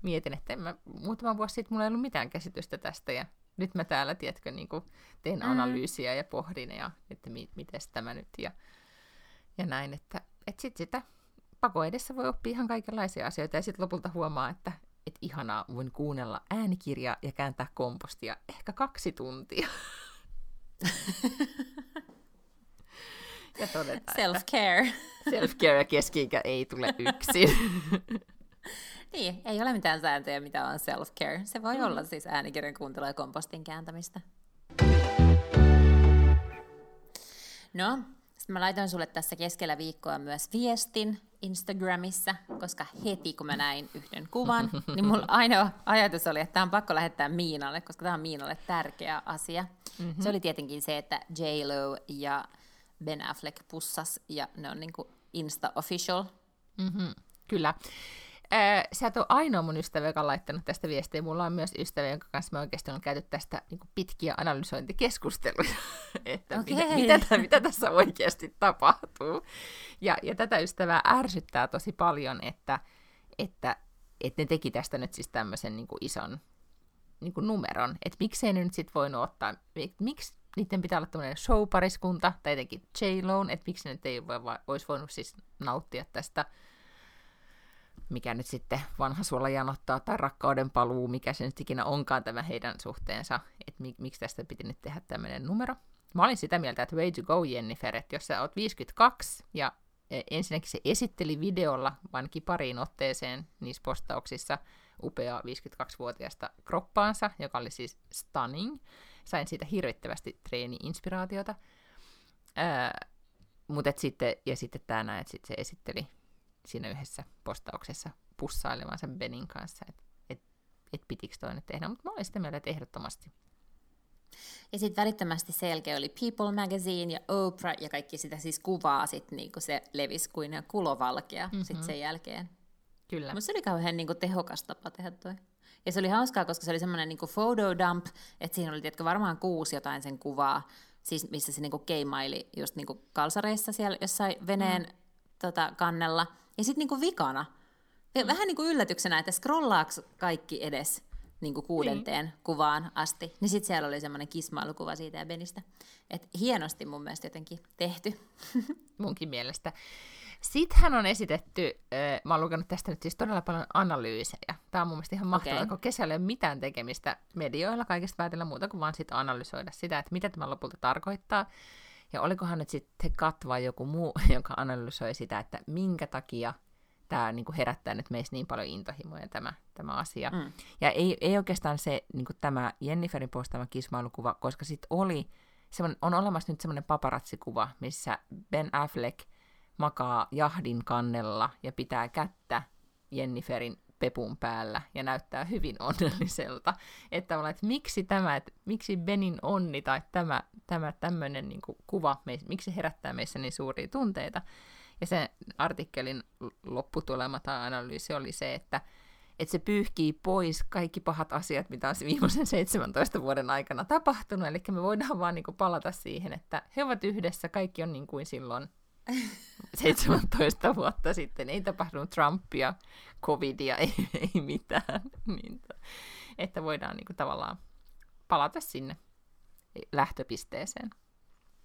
mietin, että en mä, muutama vuosi sitten mulla ei ollut mitään käsitystä tästä ja nyt mä täällä, tiedätkö, niin tein mm. analyysiä ja pohdin ja että mi, miten tämä nyt ja, ja näin, että, että sitten sitä pako edessä voi oppia ihan kaikenlaisia asioita ja sitten lopulta huomaa, että et ihanaa, voin kuunnella äänikirjaa ja kääntää kompostia ehkä kaksi tuntia. Ja todetaan, Self-care. self-care ja keski ei tule yksin. niin, ei ole mitään sääntöjä, mitä on self-care. Se voi mm. olla siis äänikirjan kuuntelua ja kompostin kääntämistä. No, sitten mä laitoin sulle tässä keskellä viikkoa myös viestin Instagramissa, koska heti kun mä näin yhden kuvan, niin mulla ainoa ajatus oli, että tämä on pakko lähettää Miinalle, koska tämä on Miinalle tärkeä asia. Mm-hmm. Se oli tietenkin se, että J-Lo ja Ben Affleck pussas, ja ne on niinku Insta-official. Mm-hmm. Kyllä. Äh, sä et ole ainoa mun ystävä, joka on laittanut tästä viestiä. Mulla on myös ystävä, jonka kanssa me oikeasti on käyty tästä niin pitkiä analysointikeskusteluja, että okay. mitä, mitä, mitä tässä oikeasti tapahtuu. Ja, ja tätä ystävää ärsyttää tosi paljon, että, että, että ne teki tästä nyt siis tämmöisen niin kuin ison niin kuin numeron. Että miksei ne nyt sitten voinut ottaa, miksi niiden pitää olla tämmöinen showpariskunta, tai jotenkin J-Lone, että miksi ne nyt ei voi, olisi voinut siis nauttia tästä mikä nyt sitten vanha suola janottaa, tai rakkauden paluu, mikä se nyt ikinä onkaan tämä heidän suhteensa, että mik, miksi tästä piti nyt tehdä tämmöinen numero. Mä olin sitä mieltä, että way to go Jennifer, että jos sä oot 52 ja e, ensinnäkin se esitteli videolla ainakin pariin otteeseen niissä postauksissa upea 52-vuotiaasta kroppaansa, joka oli siis stunning. Sain siitä hirvittävästi treeni-inspiraatiota. Öö, mutta sitten, ja sitten tämä että sitten se esitteli siinä yhdessä postauksessa pussailevansa Benin kanssa, että et, et pitikö toi nyt tehdä, mutta mä olin sitä mieltä, että ehdottomasti. Ja sitten välittömästi sen jälkeen oli People Magazine ja Oprah ja kaikki sitä siis kuvaa sit niinku se levisi kuin kulovalkea mm-hmm. sitten sen jälkeen. Kyllä. Mutta se oli kauhean niinku tehokas tapa tehdä toi. Ja se oli hauskaa, koska se oli semmoinen niinku photo dump, että siinä oli tietkö varmaan kuusi jotain sen kuvaa, siis missä se niinku keimaili just niinku kalsareissa siellä jossain veneen mm. tota, kannella. Ja sitten niinku vikana, mm. vähän niinku yllätyksenä, että scrollaako kaikki edes niinku kuudenteen niin. kuvaan asti, niin sitten siellä oli semmoinen kismailukuva siitä ja Benistä. Et hienosti mun mielestä jotenkin tehty. Munkin mielestä. Sittenhän on esitetty, äh, mä oon lukenut tästä nyt siis todella paljon analyysejä. Tämä on mun mielestä ihan mahtavaa, okay. kun kesällä ei ole mitään tekemistä medioilla kaikista päätellä muuta kuin vaan sit analysoida sitä, että mitä tämä lopulta tarkoittaa. Ja olikohan nyt sitten Kat vai joku muu, joka analysoi sitä, että minkä takia tämä niinku herättää nyt meissä niin paljon intohimoja tämä, tämä asia. Mm. Ja ei, ei oikeastaan se niinku tämä Jenniferin postaama kismailukuva, koska sitten oli, on olemassa nyt semmoinen paparatsikuva, missä Ben Affleck makaa jahdin kannella ja pitää kättä Jenniferin pepun päällä ja näyttää hyvin onnelliselta. Että, että miksi tämä, että miksi Benin onni tai tämä, tämä tämmöinen niin kuva, miksi herättää meissä niin suuria tunteita. Ja sen artikkelin lopputulema tai analyysi oli se, että, että se pyyhkii pois kaikki pahat asiat, mitä on viimeisen 17 vuoden aikana tapahtunut. Eli me voidaan vaan niin kuin palata siihen, että he ovat yhdessä, kaikki on niin kuin silloin 17 vuotta sitten. Ei tapahtunut Trumpia, covidia, ei, ei mitään. Niin, että voidaan niin kuin, tavallaan palata sinne lähtöpisteeseen.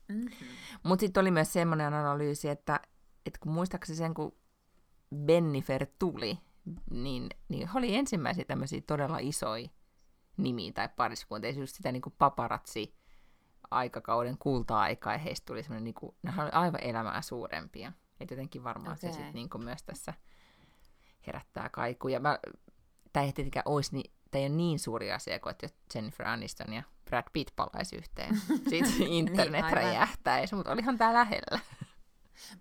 Mm-hmm. Mutta sitten oli myös semmoinen analyysi, että, että kun muistaakseni sen, kun Bennifer tuli, niin, niin oli ensimmäisiä tämmöisiä todella isoja nimiä tai pariskuntia, just sitä niin kuin paparazzi aikakauden kulta-aikaa, ja heistä tuli semmoinen, niin kuin, ne oli aivan elämää suurempia. että jotenkin varmaan okay. se sitten niin kuin myös tässä herättää kaikuja. Mä, tämä ei tietenkään olisi niin, tämä ei ole niin suuri asia kuin, että Jennifer Aniston ja Brad Pitt palaisi yhteen. Sitten internet niin, räjähtäisi, mutta olihan tämä lähellä.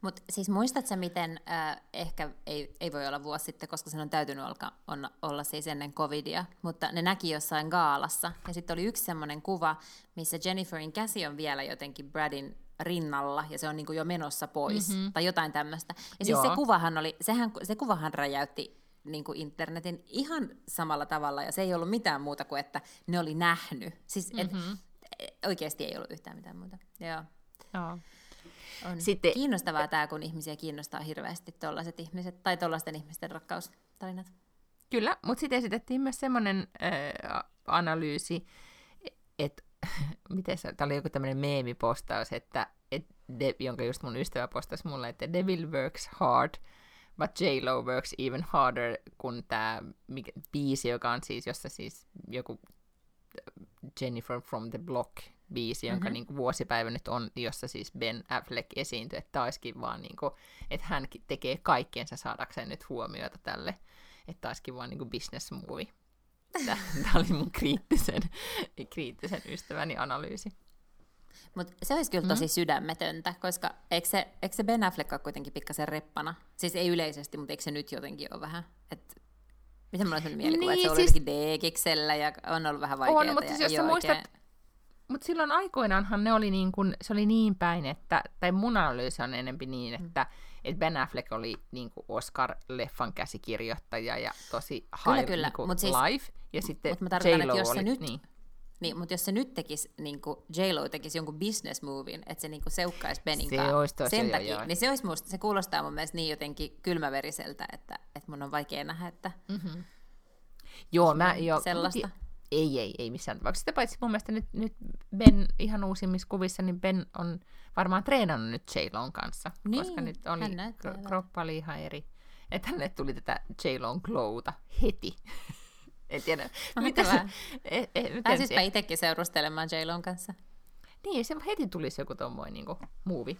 Mutta siis muistatko miten, äh, ehkä ei, ei voi olla vuosi sitten, koska sen on täytynyt olla, on, olla siis ennen covidia, mutta ne näki jossain gaalassa. Ja sitten oli yksi semmoinen kuva, missä Jenniferin käsi on vielä jotenkin Bradin rinnalla ja se on niinku jo menossa pois mm-hmm. tai jotain tämmöistä. Ja siis se kuvahan, oli, sehän, se kuvahan räjäytti niin kuin internetin ihan samalla tavalla, ja se ei ollut mitään muuta kuin, että ne oli nähnyt. Siis et, mm-hmm. oikeasti ei ollut yhtään mitään muuta. Joo. Joo. On Sitten, kiinnostavaa tämä, kun ihmisiä kiinnostaa hirveästi tuollaiset ihmiset, tai tuollaisten ihmisten rakkaustarinat. Kyllä, mutta sitten esitettiin myös semmoinen äh, analyysi, että miten se, tämä oli joku tämmöinen meemipostaus, että, et de, jonka just mun ystävä postasi mulle, että Devil works hard, but J-Lo works even harder, kun tämä biisi, joka on siis, jossa siis joku Jennifer from the Block biisi, jonka mm-hmm. niin kuin vuosipäivä nyt on, jossa siis Ben Affleck esiintyy, että olisikin vaan, niin kuin, että hän tekee kaikkeensa saadakseen nyt huomiota tälle, että olisikin vaan niin kuin business movie. Tämä oli mun kriittisen, kriittisen ystäväni analyysi. Mutta se olisi kyllä tosi mm. sydämetöntä, koska eikö se, eikö se Ben Affleck ole kuitenkin pikkasen reppana? Siis ei yleisesti, mutta eikö se nyt jotenkin ole vähän? Et, miten mulla on sellainen mielikuva, niin, että se siis... oli degiksellä ja on ollut vähän vaikeaa. On, mutta siis jos sä muistat, oikein... mutta silloin aikoinaanhan ne oli niin kuin, se oli niin päin, että, tai mun analyysi on enempi niin, mm. että, mm. että Ben Affleck oli niin kuin Oscar-leffan käsikirjoittaja ja tosi high kyllä, kyllä. Niin siis, live, ja sitten mut mä tarkoitan, että jos oli, se nyt, niin. Niin, mutta jos se nyt tekisi, niin kuin J-Lo tekisi jonkun business movin, että se niin kuin seukkaisi Benin se kanssa sen jo, takia, jo. niin se, olisi musta, se kuulostaa mun mielestä niin jotenkin kylmäveriseltä, että, että mun on vaikea nähdä, että... Mm-hmm. Joo, mä jo... Sellaista. Ei, ei, ei missään tapauksessa. Sitä paitsi mun mielestä nyt, nyt Ben ihan uusimmissa kuvissa, niin Ben on varmaan treenannut nyt j kanssa, niin, koska nyt oli, kroppa oli ihan eri. Että hänelle tuli tätä J-Lon glowta heti. En tiedä. Mitä se, e, e, Pääsispä itsekin seurustelemaan j kanssa. Niin, se heti tulisi joku tommoinen niin muuvi.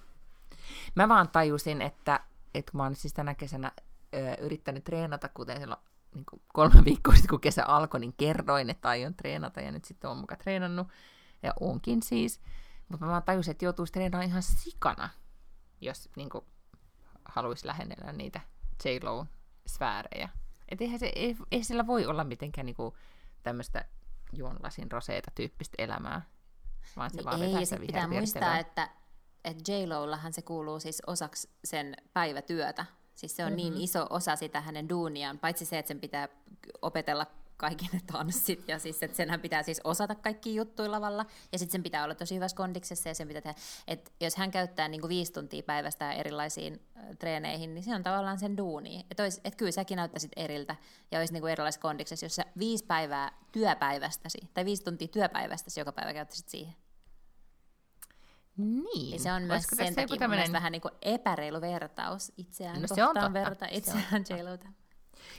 Mä vaan tajusin, että, että kun mä oon siis tänä kesänä ö, yrittänyt treenata, kuten silloin niin kuin kolme viikkoa sitten, kun kesä alkoi, niin kerroin, että aion treenata, ja nyt sitten on mukaan treenannut, ja onkin siis. Mutta mä tajusin, että joutuisi treenaamaan ihan sikana, jos niin kuin, haluaisi lähennellä niitä J-Lo-sfäärejä. Että eihän se, ei, ei sillä voi olla mitenkään niinku tämmöistä juonlasin roseita tyyppistä elämää, vaan se niin vaan ei, pitää muistaa, että, että J-Lollahan se kuuluu siis osaksi sen päivätyötä. Siis se on niin mm-hmm. niin iso osa sitä hänen duuniaan, paitsi se, että sen pitää opetella kaikki ne tanssit, ja siis, että senhän pitää siis osata kaikki juttuja lavalla, ja sitten sen pitää olla tosi hyvässä kondiksessa, ja sen pitää tehdä, että jos hän käyttää niin kuin viisi tuntia päivästä erilaisiin treeneihin, niin se on tavallaan sen duuni. Että et kyllä säkin näyttäisit eriltä, ja olisi niin kuin erilaisessa kondiksessa, jos sä viisi päivää työpäivästäsi, tai viisi tuntia työpäivästäsi joka päivä käyttäisit siihen. Niin. Ja se on myös sen takia tämmönen... vähän niin kuin epäreilu vertaus itseään no, se on verrata itseään j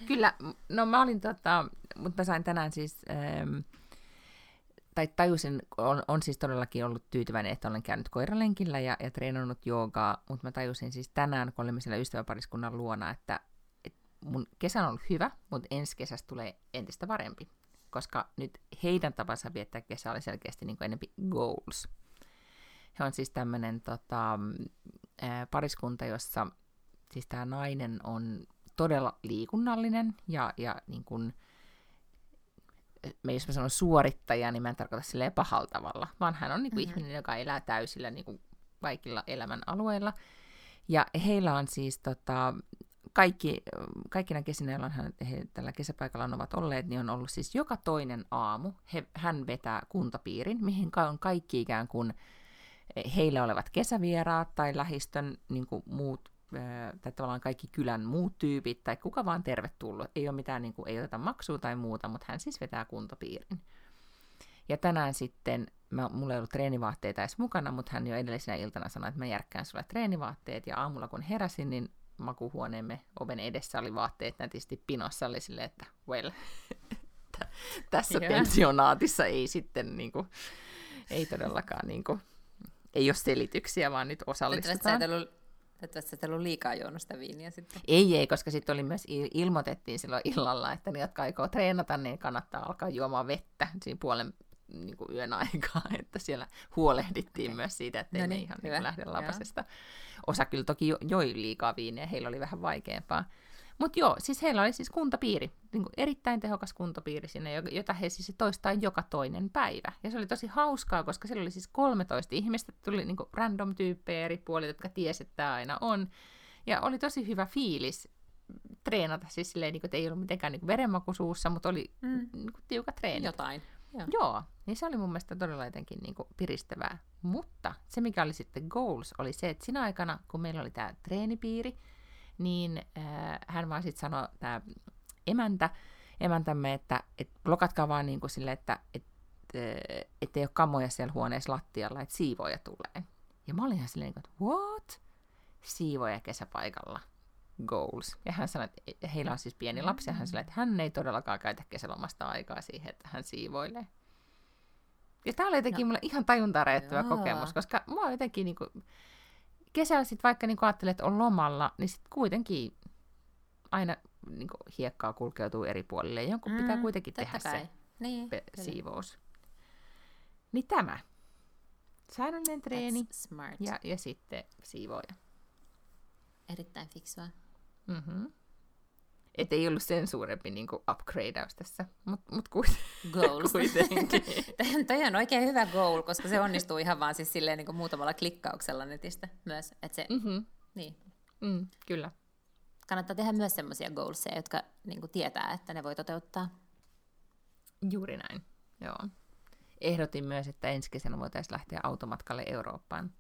Kyllä, no mä olin tota, mutta mä sain tänään siis, ähm, tai tajusin, on, on siis todellakin ollut tyytyväinen, että olen käynyt koiralenkillä ja, ja treenannut joogaa, mutta mä tajusin siis tänään, kun olimme siellä ystäväpariskunnan luona, että, että mun kesä on ollut hyvä, mutta ensi kesästä tulee entistä parempi, koska nyt heidän tapansa viettää kesä oli selkeästi niin kuin enempi goals. He on siis tämmöinen tota, pariskunta, jossa siis tämä nainen on todella liikunnallinen ja, ja niin kuin, jos mä sanon suorittaja, niin mä en tarkoita silleen pahalla tavalla, vaan hän on niin kuin mm-hmm. ihminen, joka elää täysillä niin kuin kaikilla elämän alueilla. Ja heillä on siis tota, kaikki, kaikkina kesinä, joilla hän, he tällä kesäpaikalla ovat olleet, niin on ollut siis joka toinen aamu. He, hän vetää kuntapiirin, mihin on kaikki ikään kuin heillä olevat kesävieraat tai lähistön niin kuin muut tai tavallaan kaikki kylän muut tyypit, tai kuka vaan tervetullut. Ei ole mitään, niin kuin, ei oteta maksua tai muuta, mutta hän siis vetää kuntopiirin. Ja tänään sitten, mä, mulla ei ollut treenivaatteita edes mukana, mutta hän jo edellisenä iltana sanoi, että mä järkkään sulle treenivaatteet, ja aamulla kun heräsin, niin makuhuoneemme oven edessä oli vaatteet nätisti pinossa, oli silleen, että well, tässä yeah. pensionaatissa ei sitten niin kuin, ei todellakaan niin kuin, ei ole selityksiä, vaan nyt osallistutaan. Toivottavasti et ollut liikaa juonut sitä viiniä sitten. Ei, ei, koska sitten oli myös ilmoitettiin silloin illalla, että ne, jotka aikoo treenata, niin kannattaa alkaa juomaan vettä siinä puolen niin kuin yön aikaa, että siellä huolehdittiin okay. myös siitä, että no niin, ihan niin lähde lapasesta. Osa kyllä toki joi liikaa viiniä, heillä oli vähän vaikeampaa. Mutta joo, siis heillä oli siis kuntapiiri, niin kuin erittäin tehokas kuntapiiri sinne, jota he siis toistaa joka toinen päivä. Ja se oli tosi hauskaa, koska siellä oli siis 13 ihmistä, tuli niin kuin random tyyppejä eri puolilta, jotka tiesi, että tämä aina on. Ja oli tosi hyvä fiilis treenata, siis silleen, niin kuin, että ei ollut mitenkään niin verenmaku suussa, mutta oli mm. niin kuin, tiukat treenit. Jotain. Joo. Joo, niin se oli mun mielestä todella jotenkin niin kuin piristävää. Mutta se, mikä oli sitten goals, oli se, että siinä aikana, kun meillä oli tämä treenipiiri, niin äh, hän vaan sitten sanoi, tämä emäntä, emäntämme, että et blokatkaa vaan niin kuin sille, että et, äh, ettei ole kamoja siellä huoneessa lattialla, että siivoja tulee. Ja mä olin ihan silleen, että what? Siivoja kesäpaikalla. Goals. Ja hän sanoi, että heillä on siis pieni lapsi, ja hän sanoi, että hän ei todellakaan käytä kesälomasta aikaa siihen, että hän siivoilee. Ja tämä oli jotenkin no. mulle ihan tajuntaa kokemus, koska mua jotenkin niin kuin, kesällä sitten vaikka niin ajattelet, että on lomalla, niin sitten kuitenkin aina niin kuin, hiekkaa kulkeutuu eri puolille. Jonkun mm, pitää kuitenkin tehdä kai. se niin, pe- siivous. Niin tämä. Säännöllinen treeni smart. Ja, ja sitten siivoja. Erittäin fiksua. Mm-hmm. Että ei ollut sen suurempi niin kuin upgradeaus tässä, mutta mut kuitenkin. Goals. kuitenkin. Toi on oikein hyvä goal, koska se onnistuu ihan vaan siis silleen niin kuin muutamalla klikkauksella netistä myös. Että se, mm-hmm. niin. Mm, kyllä. Kannattaa tehdä myös sellaisia goalseja, jotka niin kuin tietää, että ne voi toteuttaa. Juuri näin, joo. Ehdotin myös, että ensi kesänä voitaisiin lähteä automatkalle Eurooppaan.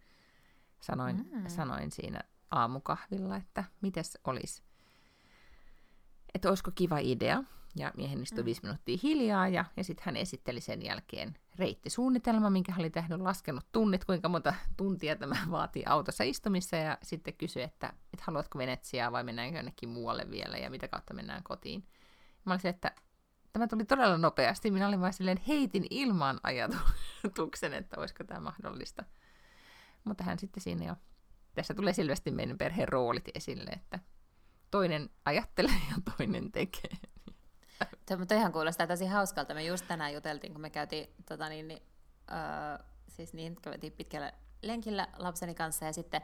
Sanoin, mm. sanoin siinä aamukahvilla, että mites olisi että olisiko kiva idea. Ja miehen istui mm. viisi minuuttia hiljaa ja, ja sitten hän esitteli sen jälkeen reittisuunnitelma, minkä hän oli tehnyt, laskenut tunnit, kuinka monta tuntia tämä vaatii autossa istumissa ja sitten kysyi, että, että haluatko Venetsiaa vai mennäänkö jonnekin muualle vielä ja mitä kautta mennään kotiin. Mä olisin, että tämä tuli todella nopeasti. Minä olin vain silleen heitin ilmaan ajatuksen, että olisiko tämä mahdollista. Mutta hän sitten siinä jo, tässä tulee selvästi meidän perheen roolit esille, että toinen ajattelee ja toinen tekee. Mutta ihan kuulostaa tosi hauskalta. Me just tänään juteltiin, kun me käytiin tota niin, niin, uh, siis niin, käytiin pitkällä lenkillä lapseni kanssa ja sitten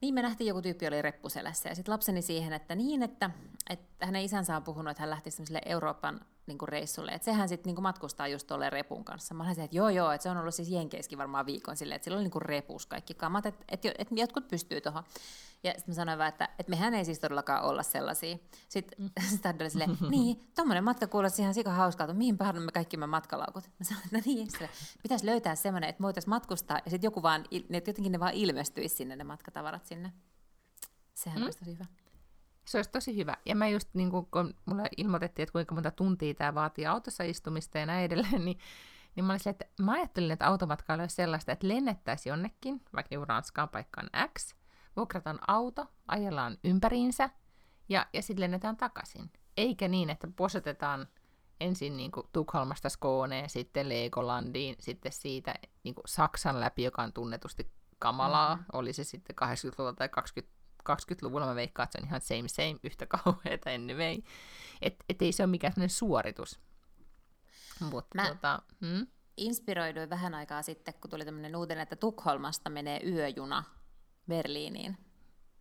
niin me nähtiin, joku tyyppi oli reppuselässä ja sitten lapseni siihen, että niin, että, että hänen isänsä on puhunut, että hän lähti Euroopan niin kuin reissulle. Että sehän sitten niin matkustaa just tuolle repun kanssa. Mä olisin, että joo joo, että se on ollut siis Jenkeiskin varmaan viikon silleen, että sillä oli niin kuin repus kaikki kamat, että, että, että jotkut pystyy tuohon. Ja sitten mä sanoin vaan, että, että mehän ei siis todellakaan olla sellaisia. Sitten mm. Stad oli silleen, niin, tuommoinen matka kuulosti ihan sika hauskalta, mihin me kaikki me matkalaukut? Mä sanoin, että no niin, sille, pitäisi löytää semmoinen, että me voitaisiin matkustaa, ja sitten joku vaan, ne, jotenkin ne vaan ilmestyisi sinne, ne matkatavarat sinne. Sehän mm. olisi tosi hyvä. Se olisi tosi hyvä. Ja mä just, niin kun mulle ilmoitettiin, että kuinka monta tuntia tämä vaatii autossa istumista ja näin edelleen, niin, niin mä olisin, että mä ajattelin, että automatkailu olisi sellaista, että lennettäisiin jonnekin, vaikka niin Ranskaan paikkaan X, vuokrataan auto, ajellaan ympäriinsä ja, ja sitten lennetään takaisin. Eikä niin, että posetetaan ensin niin kuin Tukholmasta Skooneen, sitten Legolandiin, sitten siitä niin kuin Saksan läpi, joka on tunnetusti kamalaa, mm-hmm. oli se sitten 80-luvulla tai 20, 20-luvulla, mä veikkaan, että se on ihan same same, yhtä kauheata anyway. Että et ei se ole mikään sellainen suoritus. Mutta mä tota, hmm? inspiroiduin vähän aikaa sitten, kun tuli tämmöinen uutinen, että Tukholmasta menee yöjuna Berliiniin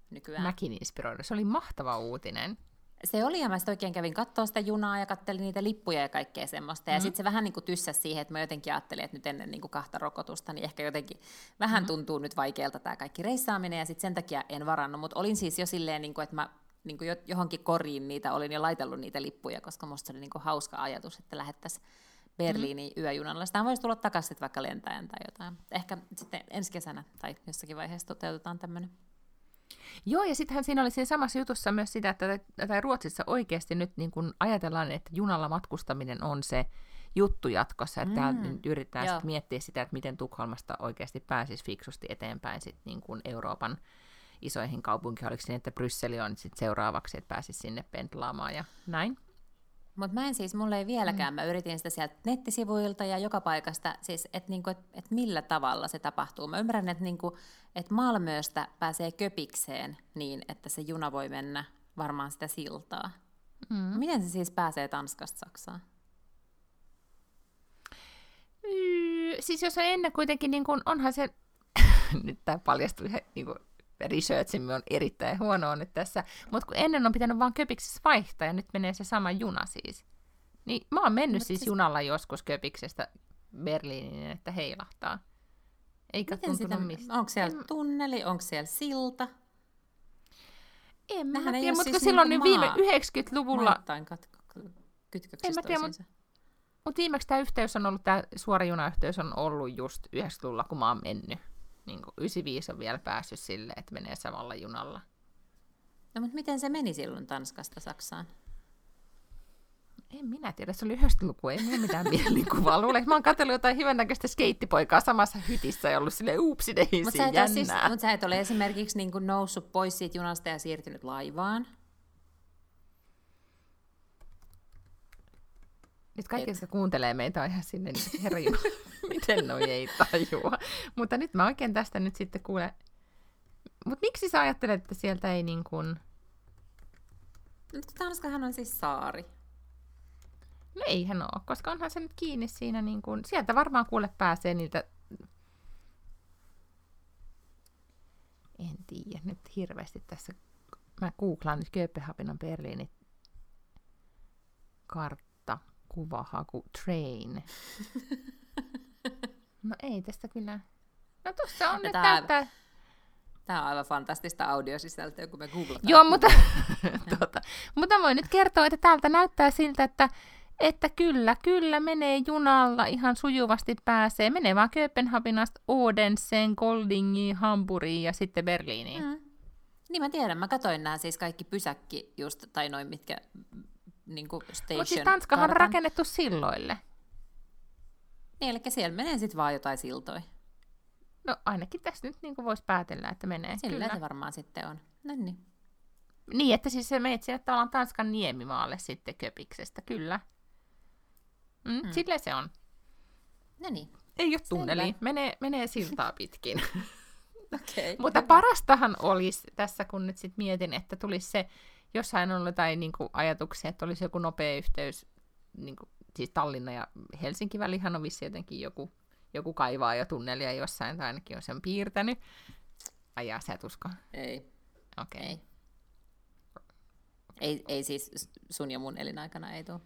nykyään. Mäkin inspiroidun. Se oli mahtava uutinen. Se oli, ja mä oikein kävin katsoa sitä junaa ja kattelin niitä lippuja ja kaikkea semmoista. Ja mm. sitten se vähän niin kuin tyssäsi siihen, että mä jotenkin ajattelin, että nyt ennen niin kuin kahta rokotusta, niin ehkä jotenkin vähän mm. tuntuu nyt vaikealta tämä kaikki reissaaminen, ja sitten sen takia en varannut. Mutta olin siis jo silleen, niin kuin, että mä niin kuin johonkin koriin niitä, olin jo laitellut niitä lippuja, koska musta oli niin kuin hauska ajatus, että lähettäisiin Berliiniin mm. yöjunalla. Sitä voisi tulla takaisin vaikka lentäen tai jotain. Ehkä sitten ensi kesänä tai jossakin vaiheessa toteutetaan tämmöinen. Joo, ja sittenhän siinä oli siinä samassa jutussa myös sitä, että tai Ruotsissa oikeasti nyt niin kun ajatellaan, että junalla matkustaminen on se juttu jatkossa, että mm. nyt yritetään sit miettiä sitä, että miten Tukholmasta oikeasti pääsisi fiksusti eteenpäin sit niin kuin Euroopan isoihin kaupunkiin. Oliko niin, että Brysseli on sit seuraavaksi, että pääsisi sinne pentlaamaan ja näin? Mutta mä en siis, mulle ei vieläkään, mm. mä yritin sitä sieltä nettisivuilta ja joka paikasta, siis että niinku, et, et millä tavalla se tapahtuu. Mä ymmärrän, että niinku, et Malmöstä pääsee köpikseen niin, että se juna voi mennä varmaan sitä siltaa. Mm. Miten se siis pääsee Tanskasta Saksaan? Siis jos on ennen kuitenkin, niin kun, onhan se, nyt tämä paljastui niin kun, researchimme on erittäin huonoa nyt tässä, mutta kun ennen on pitänyt vaan köpiksessä vaihtaa ja nyt menee se sama juna siis. Niin mä oon mennyt siis, siis junalla joskus köpiksestä Berliiniin, että heilahtaa. Eikä Miten sitä, mistä. Onko siellä en... tunneli, onko siellä silta? En mä tiedä, mutta siis silloin niin viime 90-luvulla... en mä tiedä, mutta mut viimeksi tämä yhteys on ollut, tämä suora junayhteys on ollut just 90-luvulla, kun mä oon mennyt niin kuin 95 on vielä päässyt sille, että menee samalla junalla. No mutta miten se meni silloin Tanskasta Saksaan? En minä tiedä, se oli yhdestä luku, ei minulla mitään mielikuvaa. Luulen, mä oon katsellut jotain hyvännäköistä skeittipoikaa samassa hytissä ja ollut silleen uupsideisiin mutta jännää. Siis, mutta sä et ole esimerkiksi niin kuin noussut pois siitä junasta ja siirtynyt laivaan? Siis kaikki, jotka kuuntelee meitä, on ihan sinne niin herra miten noi ei tajua. Mutta nyt mä oikein tästä nyt sitten kuule. Mutta miksi sä ajattelet, että sieltä ei niin kuin... Tanskahan on siis saari. No eihän ole, koska onhan se nyt kiinni siinä niin kuin... Sieltä varmaan kuule pääsee niiltä... En tiedä, nyt hirveästi tässä... Mä googlaan nyt Kööpenhaminan Berliinin kartta, kuvahaku, train. No ei tästä kyllä. No tuossa on no nyt tää, näyttää... Tämä on aivan fantastista audiosisältöä, kun me googlataan. Joo, mutta, tuota, mutta voin nyt kertoa, että täältä näyttää siltä, että, että kyllä, kyllä menee junalla ihan sujuvasti pääsee. Menee vaan Kööpenhaminasta Odensen, Goldingiin, Hamburiin ja sitten Berliiniin. Mm. Niin mä tiedän, mä katsoin nämä siis kaikki pysäkki just, tai noin mitkä niin station Mutta siis Tanskahan on rakennettu silloille. Niin, eli siellä menee sitten vaan jotain siltoja. No ainakin tässä nyt niin voisi päätellä, että menee. Sillä kyllä. se varmaan sitten on. No niin. Niin, että siis se menet sieltä tavallaan Tanskan niemimaalle sitten Köpiksestä, kyllä. Mm, mm. Sille se on. No niin. Ei ole tunneli, menee, menee siltaa pitkin. okay, Mutta hyvä. parastahan olisi tässä, kun nyt sitten mietin, että tulisi se, jossain on jotain niin kuin, ajatuksia, että olisi joku nopea yhteys, niin kuin, siis Tallinna ja Helsinki välihän on vissi jotenkin joku joku kaivaa jo tunnelia jossain, tai ainakin on sen piirtänyt. Ajaa, sä et usko? Ei. Okei. Okay. Ei. ei. Ei siis sun ja mun elinaikana ei tule.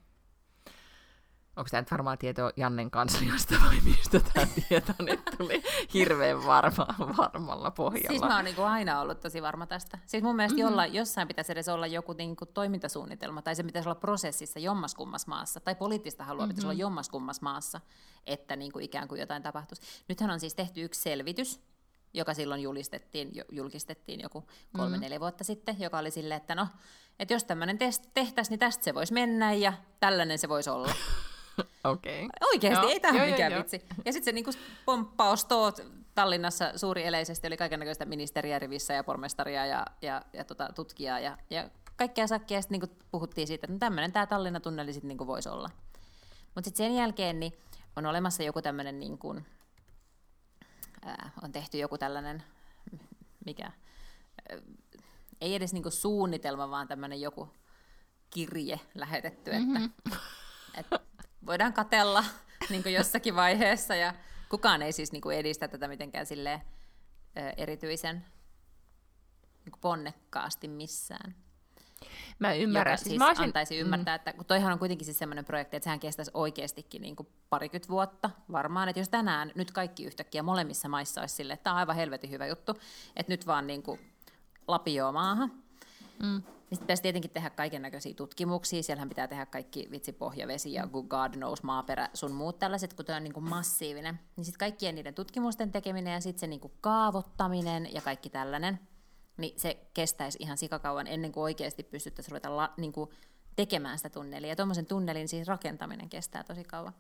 Onko tämä nyt varmaa tietoa Jannen kansliasta vai mistä tämä tieto nyt tuli hirveän varma, varmalla pohjalla? Siis mä oon niin aina ollut tosi varma tästä. Siis mun mielestä mm-hmm. jolla, jossain pitäisi edes olla joku niin kuin toimintasuunnitelma, tai se pitäisi olla prosessissa jommaskummas maassa, tai poliittista halua mm-hmm. pitäisi olla jommaskummas maassa, että niin kuin ikään kuin jotain tapahtuisi. Nythän on siis tehty yksi selvitys, joka silloin julistettiin, julkistettiin joku kolme-neljä mm-hmm. vuotta sitten, joka oli silleen, että no, että jos tämmöinen tehtäisiin, niin tästä se voisi mennä ja tällainen se voisi olla. Okei. Okay. Oikeasti, joo, ei tämä mikään jo, vitsi. Ja sitten se niinku pomppaus toot Tallinnassa suuri eleisesti oli kaikenlaista ministeriä rivissä ja pormestaria ja, ja, ja tota, tutkijaa ja, ja kaikkea sakkia. Sitten niinku puhuttiin siitä, että no tämmöinen tämä Tallinna-tunneli sitten niinku voisi olla. Mutta sitten sen jälkeen niin on olemassa joku tämmöinen, niinku, on tehty joku tällainen, mikä, ää, ei edes niinku suunnitelma, vaan tämmöinen joku kirje lähetetty, että, mm-hmm. että voidaan katella niin jossakin vaiheessa ja kukaan ei siis niin edistä tätä mitenkään silleen, ö, erityisen niin ponnekkaasti missään. Mä ymmärrän. Joka siis, siis mä olisin... antaisi ymmärtää, mm. että kun toihan on kuitenkin siis semmoinen projekti, että sehän kestäisi oikeastikin niin kuin parikymmentä vuotta varmaan, että jos tänään nyt kaikki yhtäkkiä molemmissa maissa olisi silleen, että tämä on aivan helvetin hyvä juttu, että nyt vaan niin kuin lapioa maahan, mm. Niin pitäisi tietenkin tehdä kaiken näköisiä tutkimuksia. Siellähän pitää tehdä kaikki vitsi pohjavesi ja God knows maaperä, sun muut tällaiset, kun tämä on niin kuin massiivinen. Niin sitten kaikkien niiden tutkimusten tekeminen ja sitten se niin kuin kaavoittaminen ja kaikki tällainen, niin se kestäisi ihan sikakauan ennen kuin oikeasti pystyttäisiin ruveta la, niin kuin tekemään sitä tunnelia. Ja tuommoisen tunnelin siis rakentaminen kestää tosi kauan.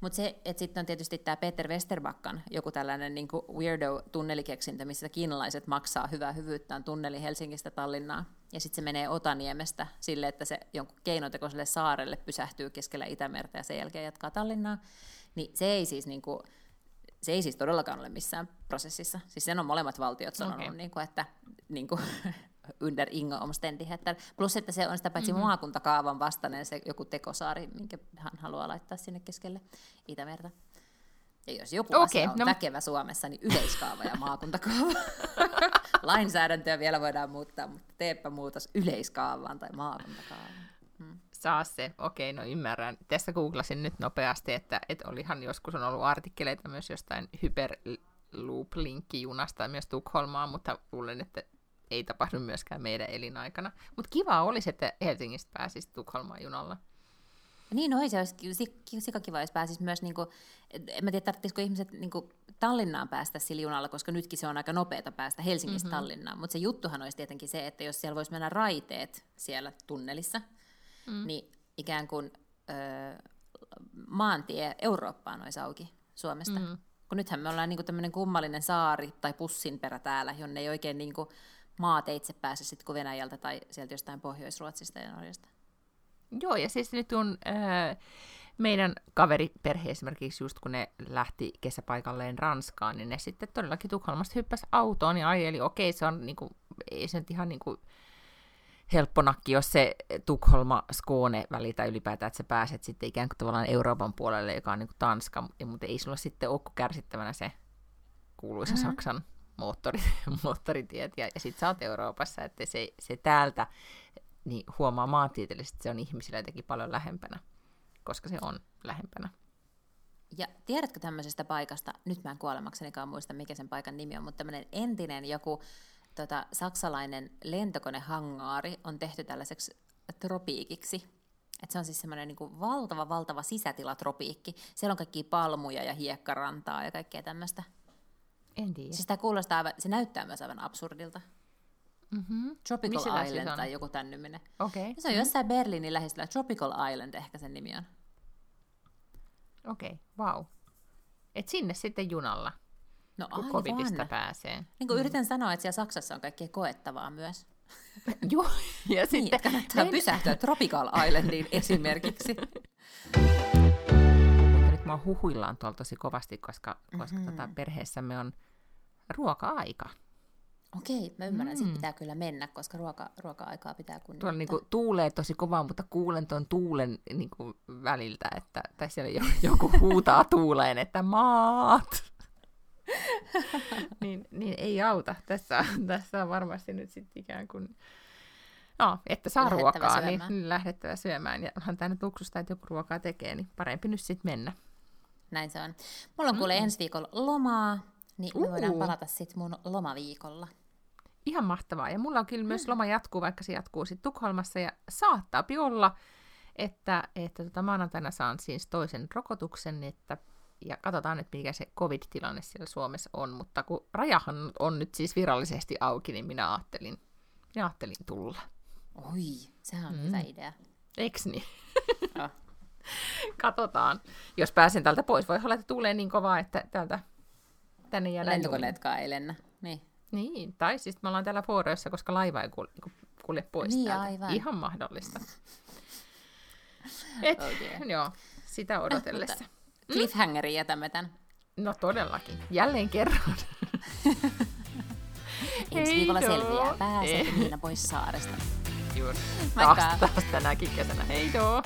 Mutta se, että sitten on tietysti tämä Peter Westerbakkan joku tällainen niin weirdo-tunnelikeksintö, missä kiinalaiset maksaa hyvää hyvyyttään tunneli Helsingistä Tallinnaan. Ja sitten se menee Otaniemestä sille, että se jonkun keinotekoiselle saarelle pysähtyy keskellä Itämertä ja sen jälkeen jatkaa Tallinnaa. Niin se ei siis niin kuin, se ei siis todellakaan ole missään prosessissa. Siis sen on molemmat valtiot sanonut, okay. niin kuin, että niin kuin, under inga omständigheter. Plus, että se on sitä paitsi mm-hmm. maakuntakaavan vastainen se joku tekosaari, minkä hän haluaa laittaa sinne keskelle Itämertä. Ja jos joku okay, asia on no... väkevä Suomessa, niin yleiskaava ja maakuntakaava. Lainsäädäntöä vielä voidaan muuttaa, mutta teepä muutos yleiskaavaan tai maakuntakaavaan. Hmm. Saa se, okei, no ymmärrän. Tässä googlasin nyt nopeasti, että, että olihan joskus on ollut artikkeleita myös jostain hyperloop-linkkijunasta myös Tukholmaan, mutta luulen, että ei tapahdu myöskään meidän elinaikana. Mutta kiva olisi, että Helsingistä pääsisi Tukholmaan junalla. Niin, no se olisi sikakiva, jos pääsisi myös, niin kuin, en mä tiedä, tarvitsisiko ihmiset niin kuin, Tallinnaan päästä sillä junalla, koska nytkin se on aika nopeata päästä Helsingistä mm-hmm. Tallinnaan. Mutta se juttuhan olisi tietenkin se, että jos siellä voisi mennä raiteet siellä tunnelissa, mm. niin ikään kuin ö, maantie Eurooppaan olisi auki Suomesta. Mm. Kun nythän me ollaan niin tämmöinen kummallinen saari tai pussinperä täällä, jonne ei oikein niin kuin, maateitse pääse sitten kuin Venäjältä tai sieltä jostain Pohjois-Ruotsista ja Norjasta. Joo, ja siis nyt on, äh, meidän kaveriperhe esimerkiksi just kun ne lähti kesäpaikalleen Ranskaan, niin ne sitten todellakin Tukholmasta hyppäsi autoon ja ajeli. Okei, se on niinku, ei se nyt ihan niinku helppo nakki, jos se Tukholma-Skåne väli tai ylipäätään, että sä pääset sitten ikään kuin tavallaan Euroopan puolelle, joka on niin kuin Tanska, mutta ei sulla sitten ole kärsittävänä se kuuluisa mm-hmm. Saksan moottori, moottoritiet, ja, ja sitten sä oot Euroopassa, että se, se täältä niin huomaa maantieteellisesti, että se on ihmisillä jotenkin paljon lähempänä, koska se on lähempänä. Ja tiedätkö tämmöisestä paikasta, nyt mä en kuolemaksenikaan muista, mikä sen paikan nimi on, mutta tämmöinen entinen joku tota, saksalainen lentokonehangaari on tehty tällaiseksi tropiikiksi. Et se on siis semmoinen niin valtava, valtava sisätilatropiikki. Siellä on kaikki palmuja ja hiekkarantaa ja kaikkea tämmöistä. En tiedä. Siis tämä kuulostaa aivan, se näyttää myös aivan absurdilta. Mm-hmm. Tropical Missä Island tai joku tämän niminen. Okay. Se on mm-hmm. jossain Berliinin lähestyllä. Tropical Island ehkä sen nimi on. Okei, okay. wow. Et sinne sitten junalla. No kun aivan. covidista pääsee. Niin kuin mm. yritän sanoa, että siellä Saksassa on kaikkea koettavaa myös. Joo, ja niin, sitten... kannattaa pysähtyä Tropical Islandiin esimerkiksi. Mä huhuillaan tuolla tosi kovasti, koska, koska mm-hmm. tota, perheessämme on ruoka-aika. Okei, mä ymmärrän, mm. pitää kyllä mennä, koska ruoka, ruoka-aikaa pitää kunnioittaa. Tuolla niinku tuulee tosi kovaa, mutta kuulen tuon tuulen niinku väliltä, että, tai siellä joku huutaa tuuleen, että maat! niin, niin ei auta. Tässä, tässä on varmasti nyt sitten ikään kuin, no, että saa ruokaa, niin, niin lähdettävä syömään. Ja onhan tämä nyt luksusta, että joku ruokaa tekee, niin parempi nyt sitten mennä. Näin se on. Mulla on kuule mm. ensi viikolla lomaa, niin me uh. voidaan palata sitten mun lomaviikolla. Ihan mahtavaa. Ja mulla on kyllä myös mm. loma jatkuu, vaikka se jatkuu sitten Tukholmassa. Ja saattaa olla, että, että tota maanantaina saan siis toisen rokotuksen, että ja katsotaan nyt, mikä se covid-tilanne siellä Suomessa on, mutta kun rajahan on nyt siis virallisesti auki, niin minä ajattelin, minä ajattelin tulla. Oi, sehän on mm. hyvä idea. Eiks niin? Oh. Katsotaan. Jos pääsen tältä pois, voi olla, että tulee niin kovaa, että täältä tänne jäädään Lentokoneetkaan ei lennä. Niin. niin, tai siis me ollaan täällä Fooreissa, koska laiva ei kulje, kulje pois niin, täältä. Aivan. Ihan mahdollista. Et, okay. joo, sitä odotellessa. Mm? cliffhangerin jätämme tämän. No todellakin. Jälleen kerran. Ensi viikolla selviää, pääsee Niina pois saaresta. Juuri. Taas, taas tänäkin kesänä. Heidoo!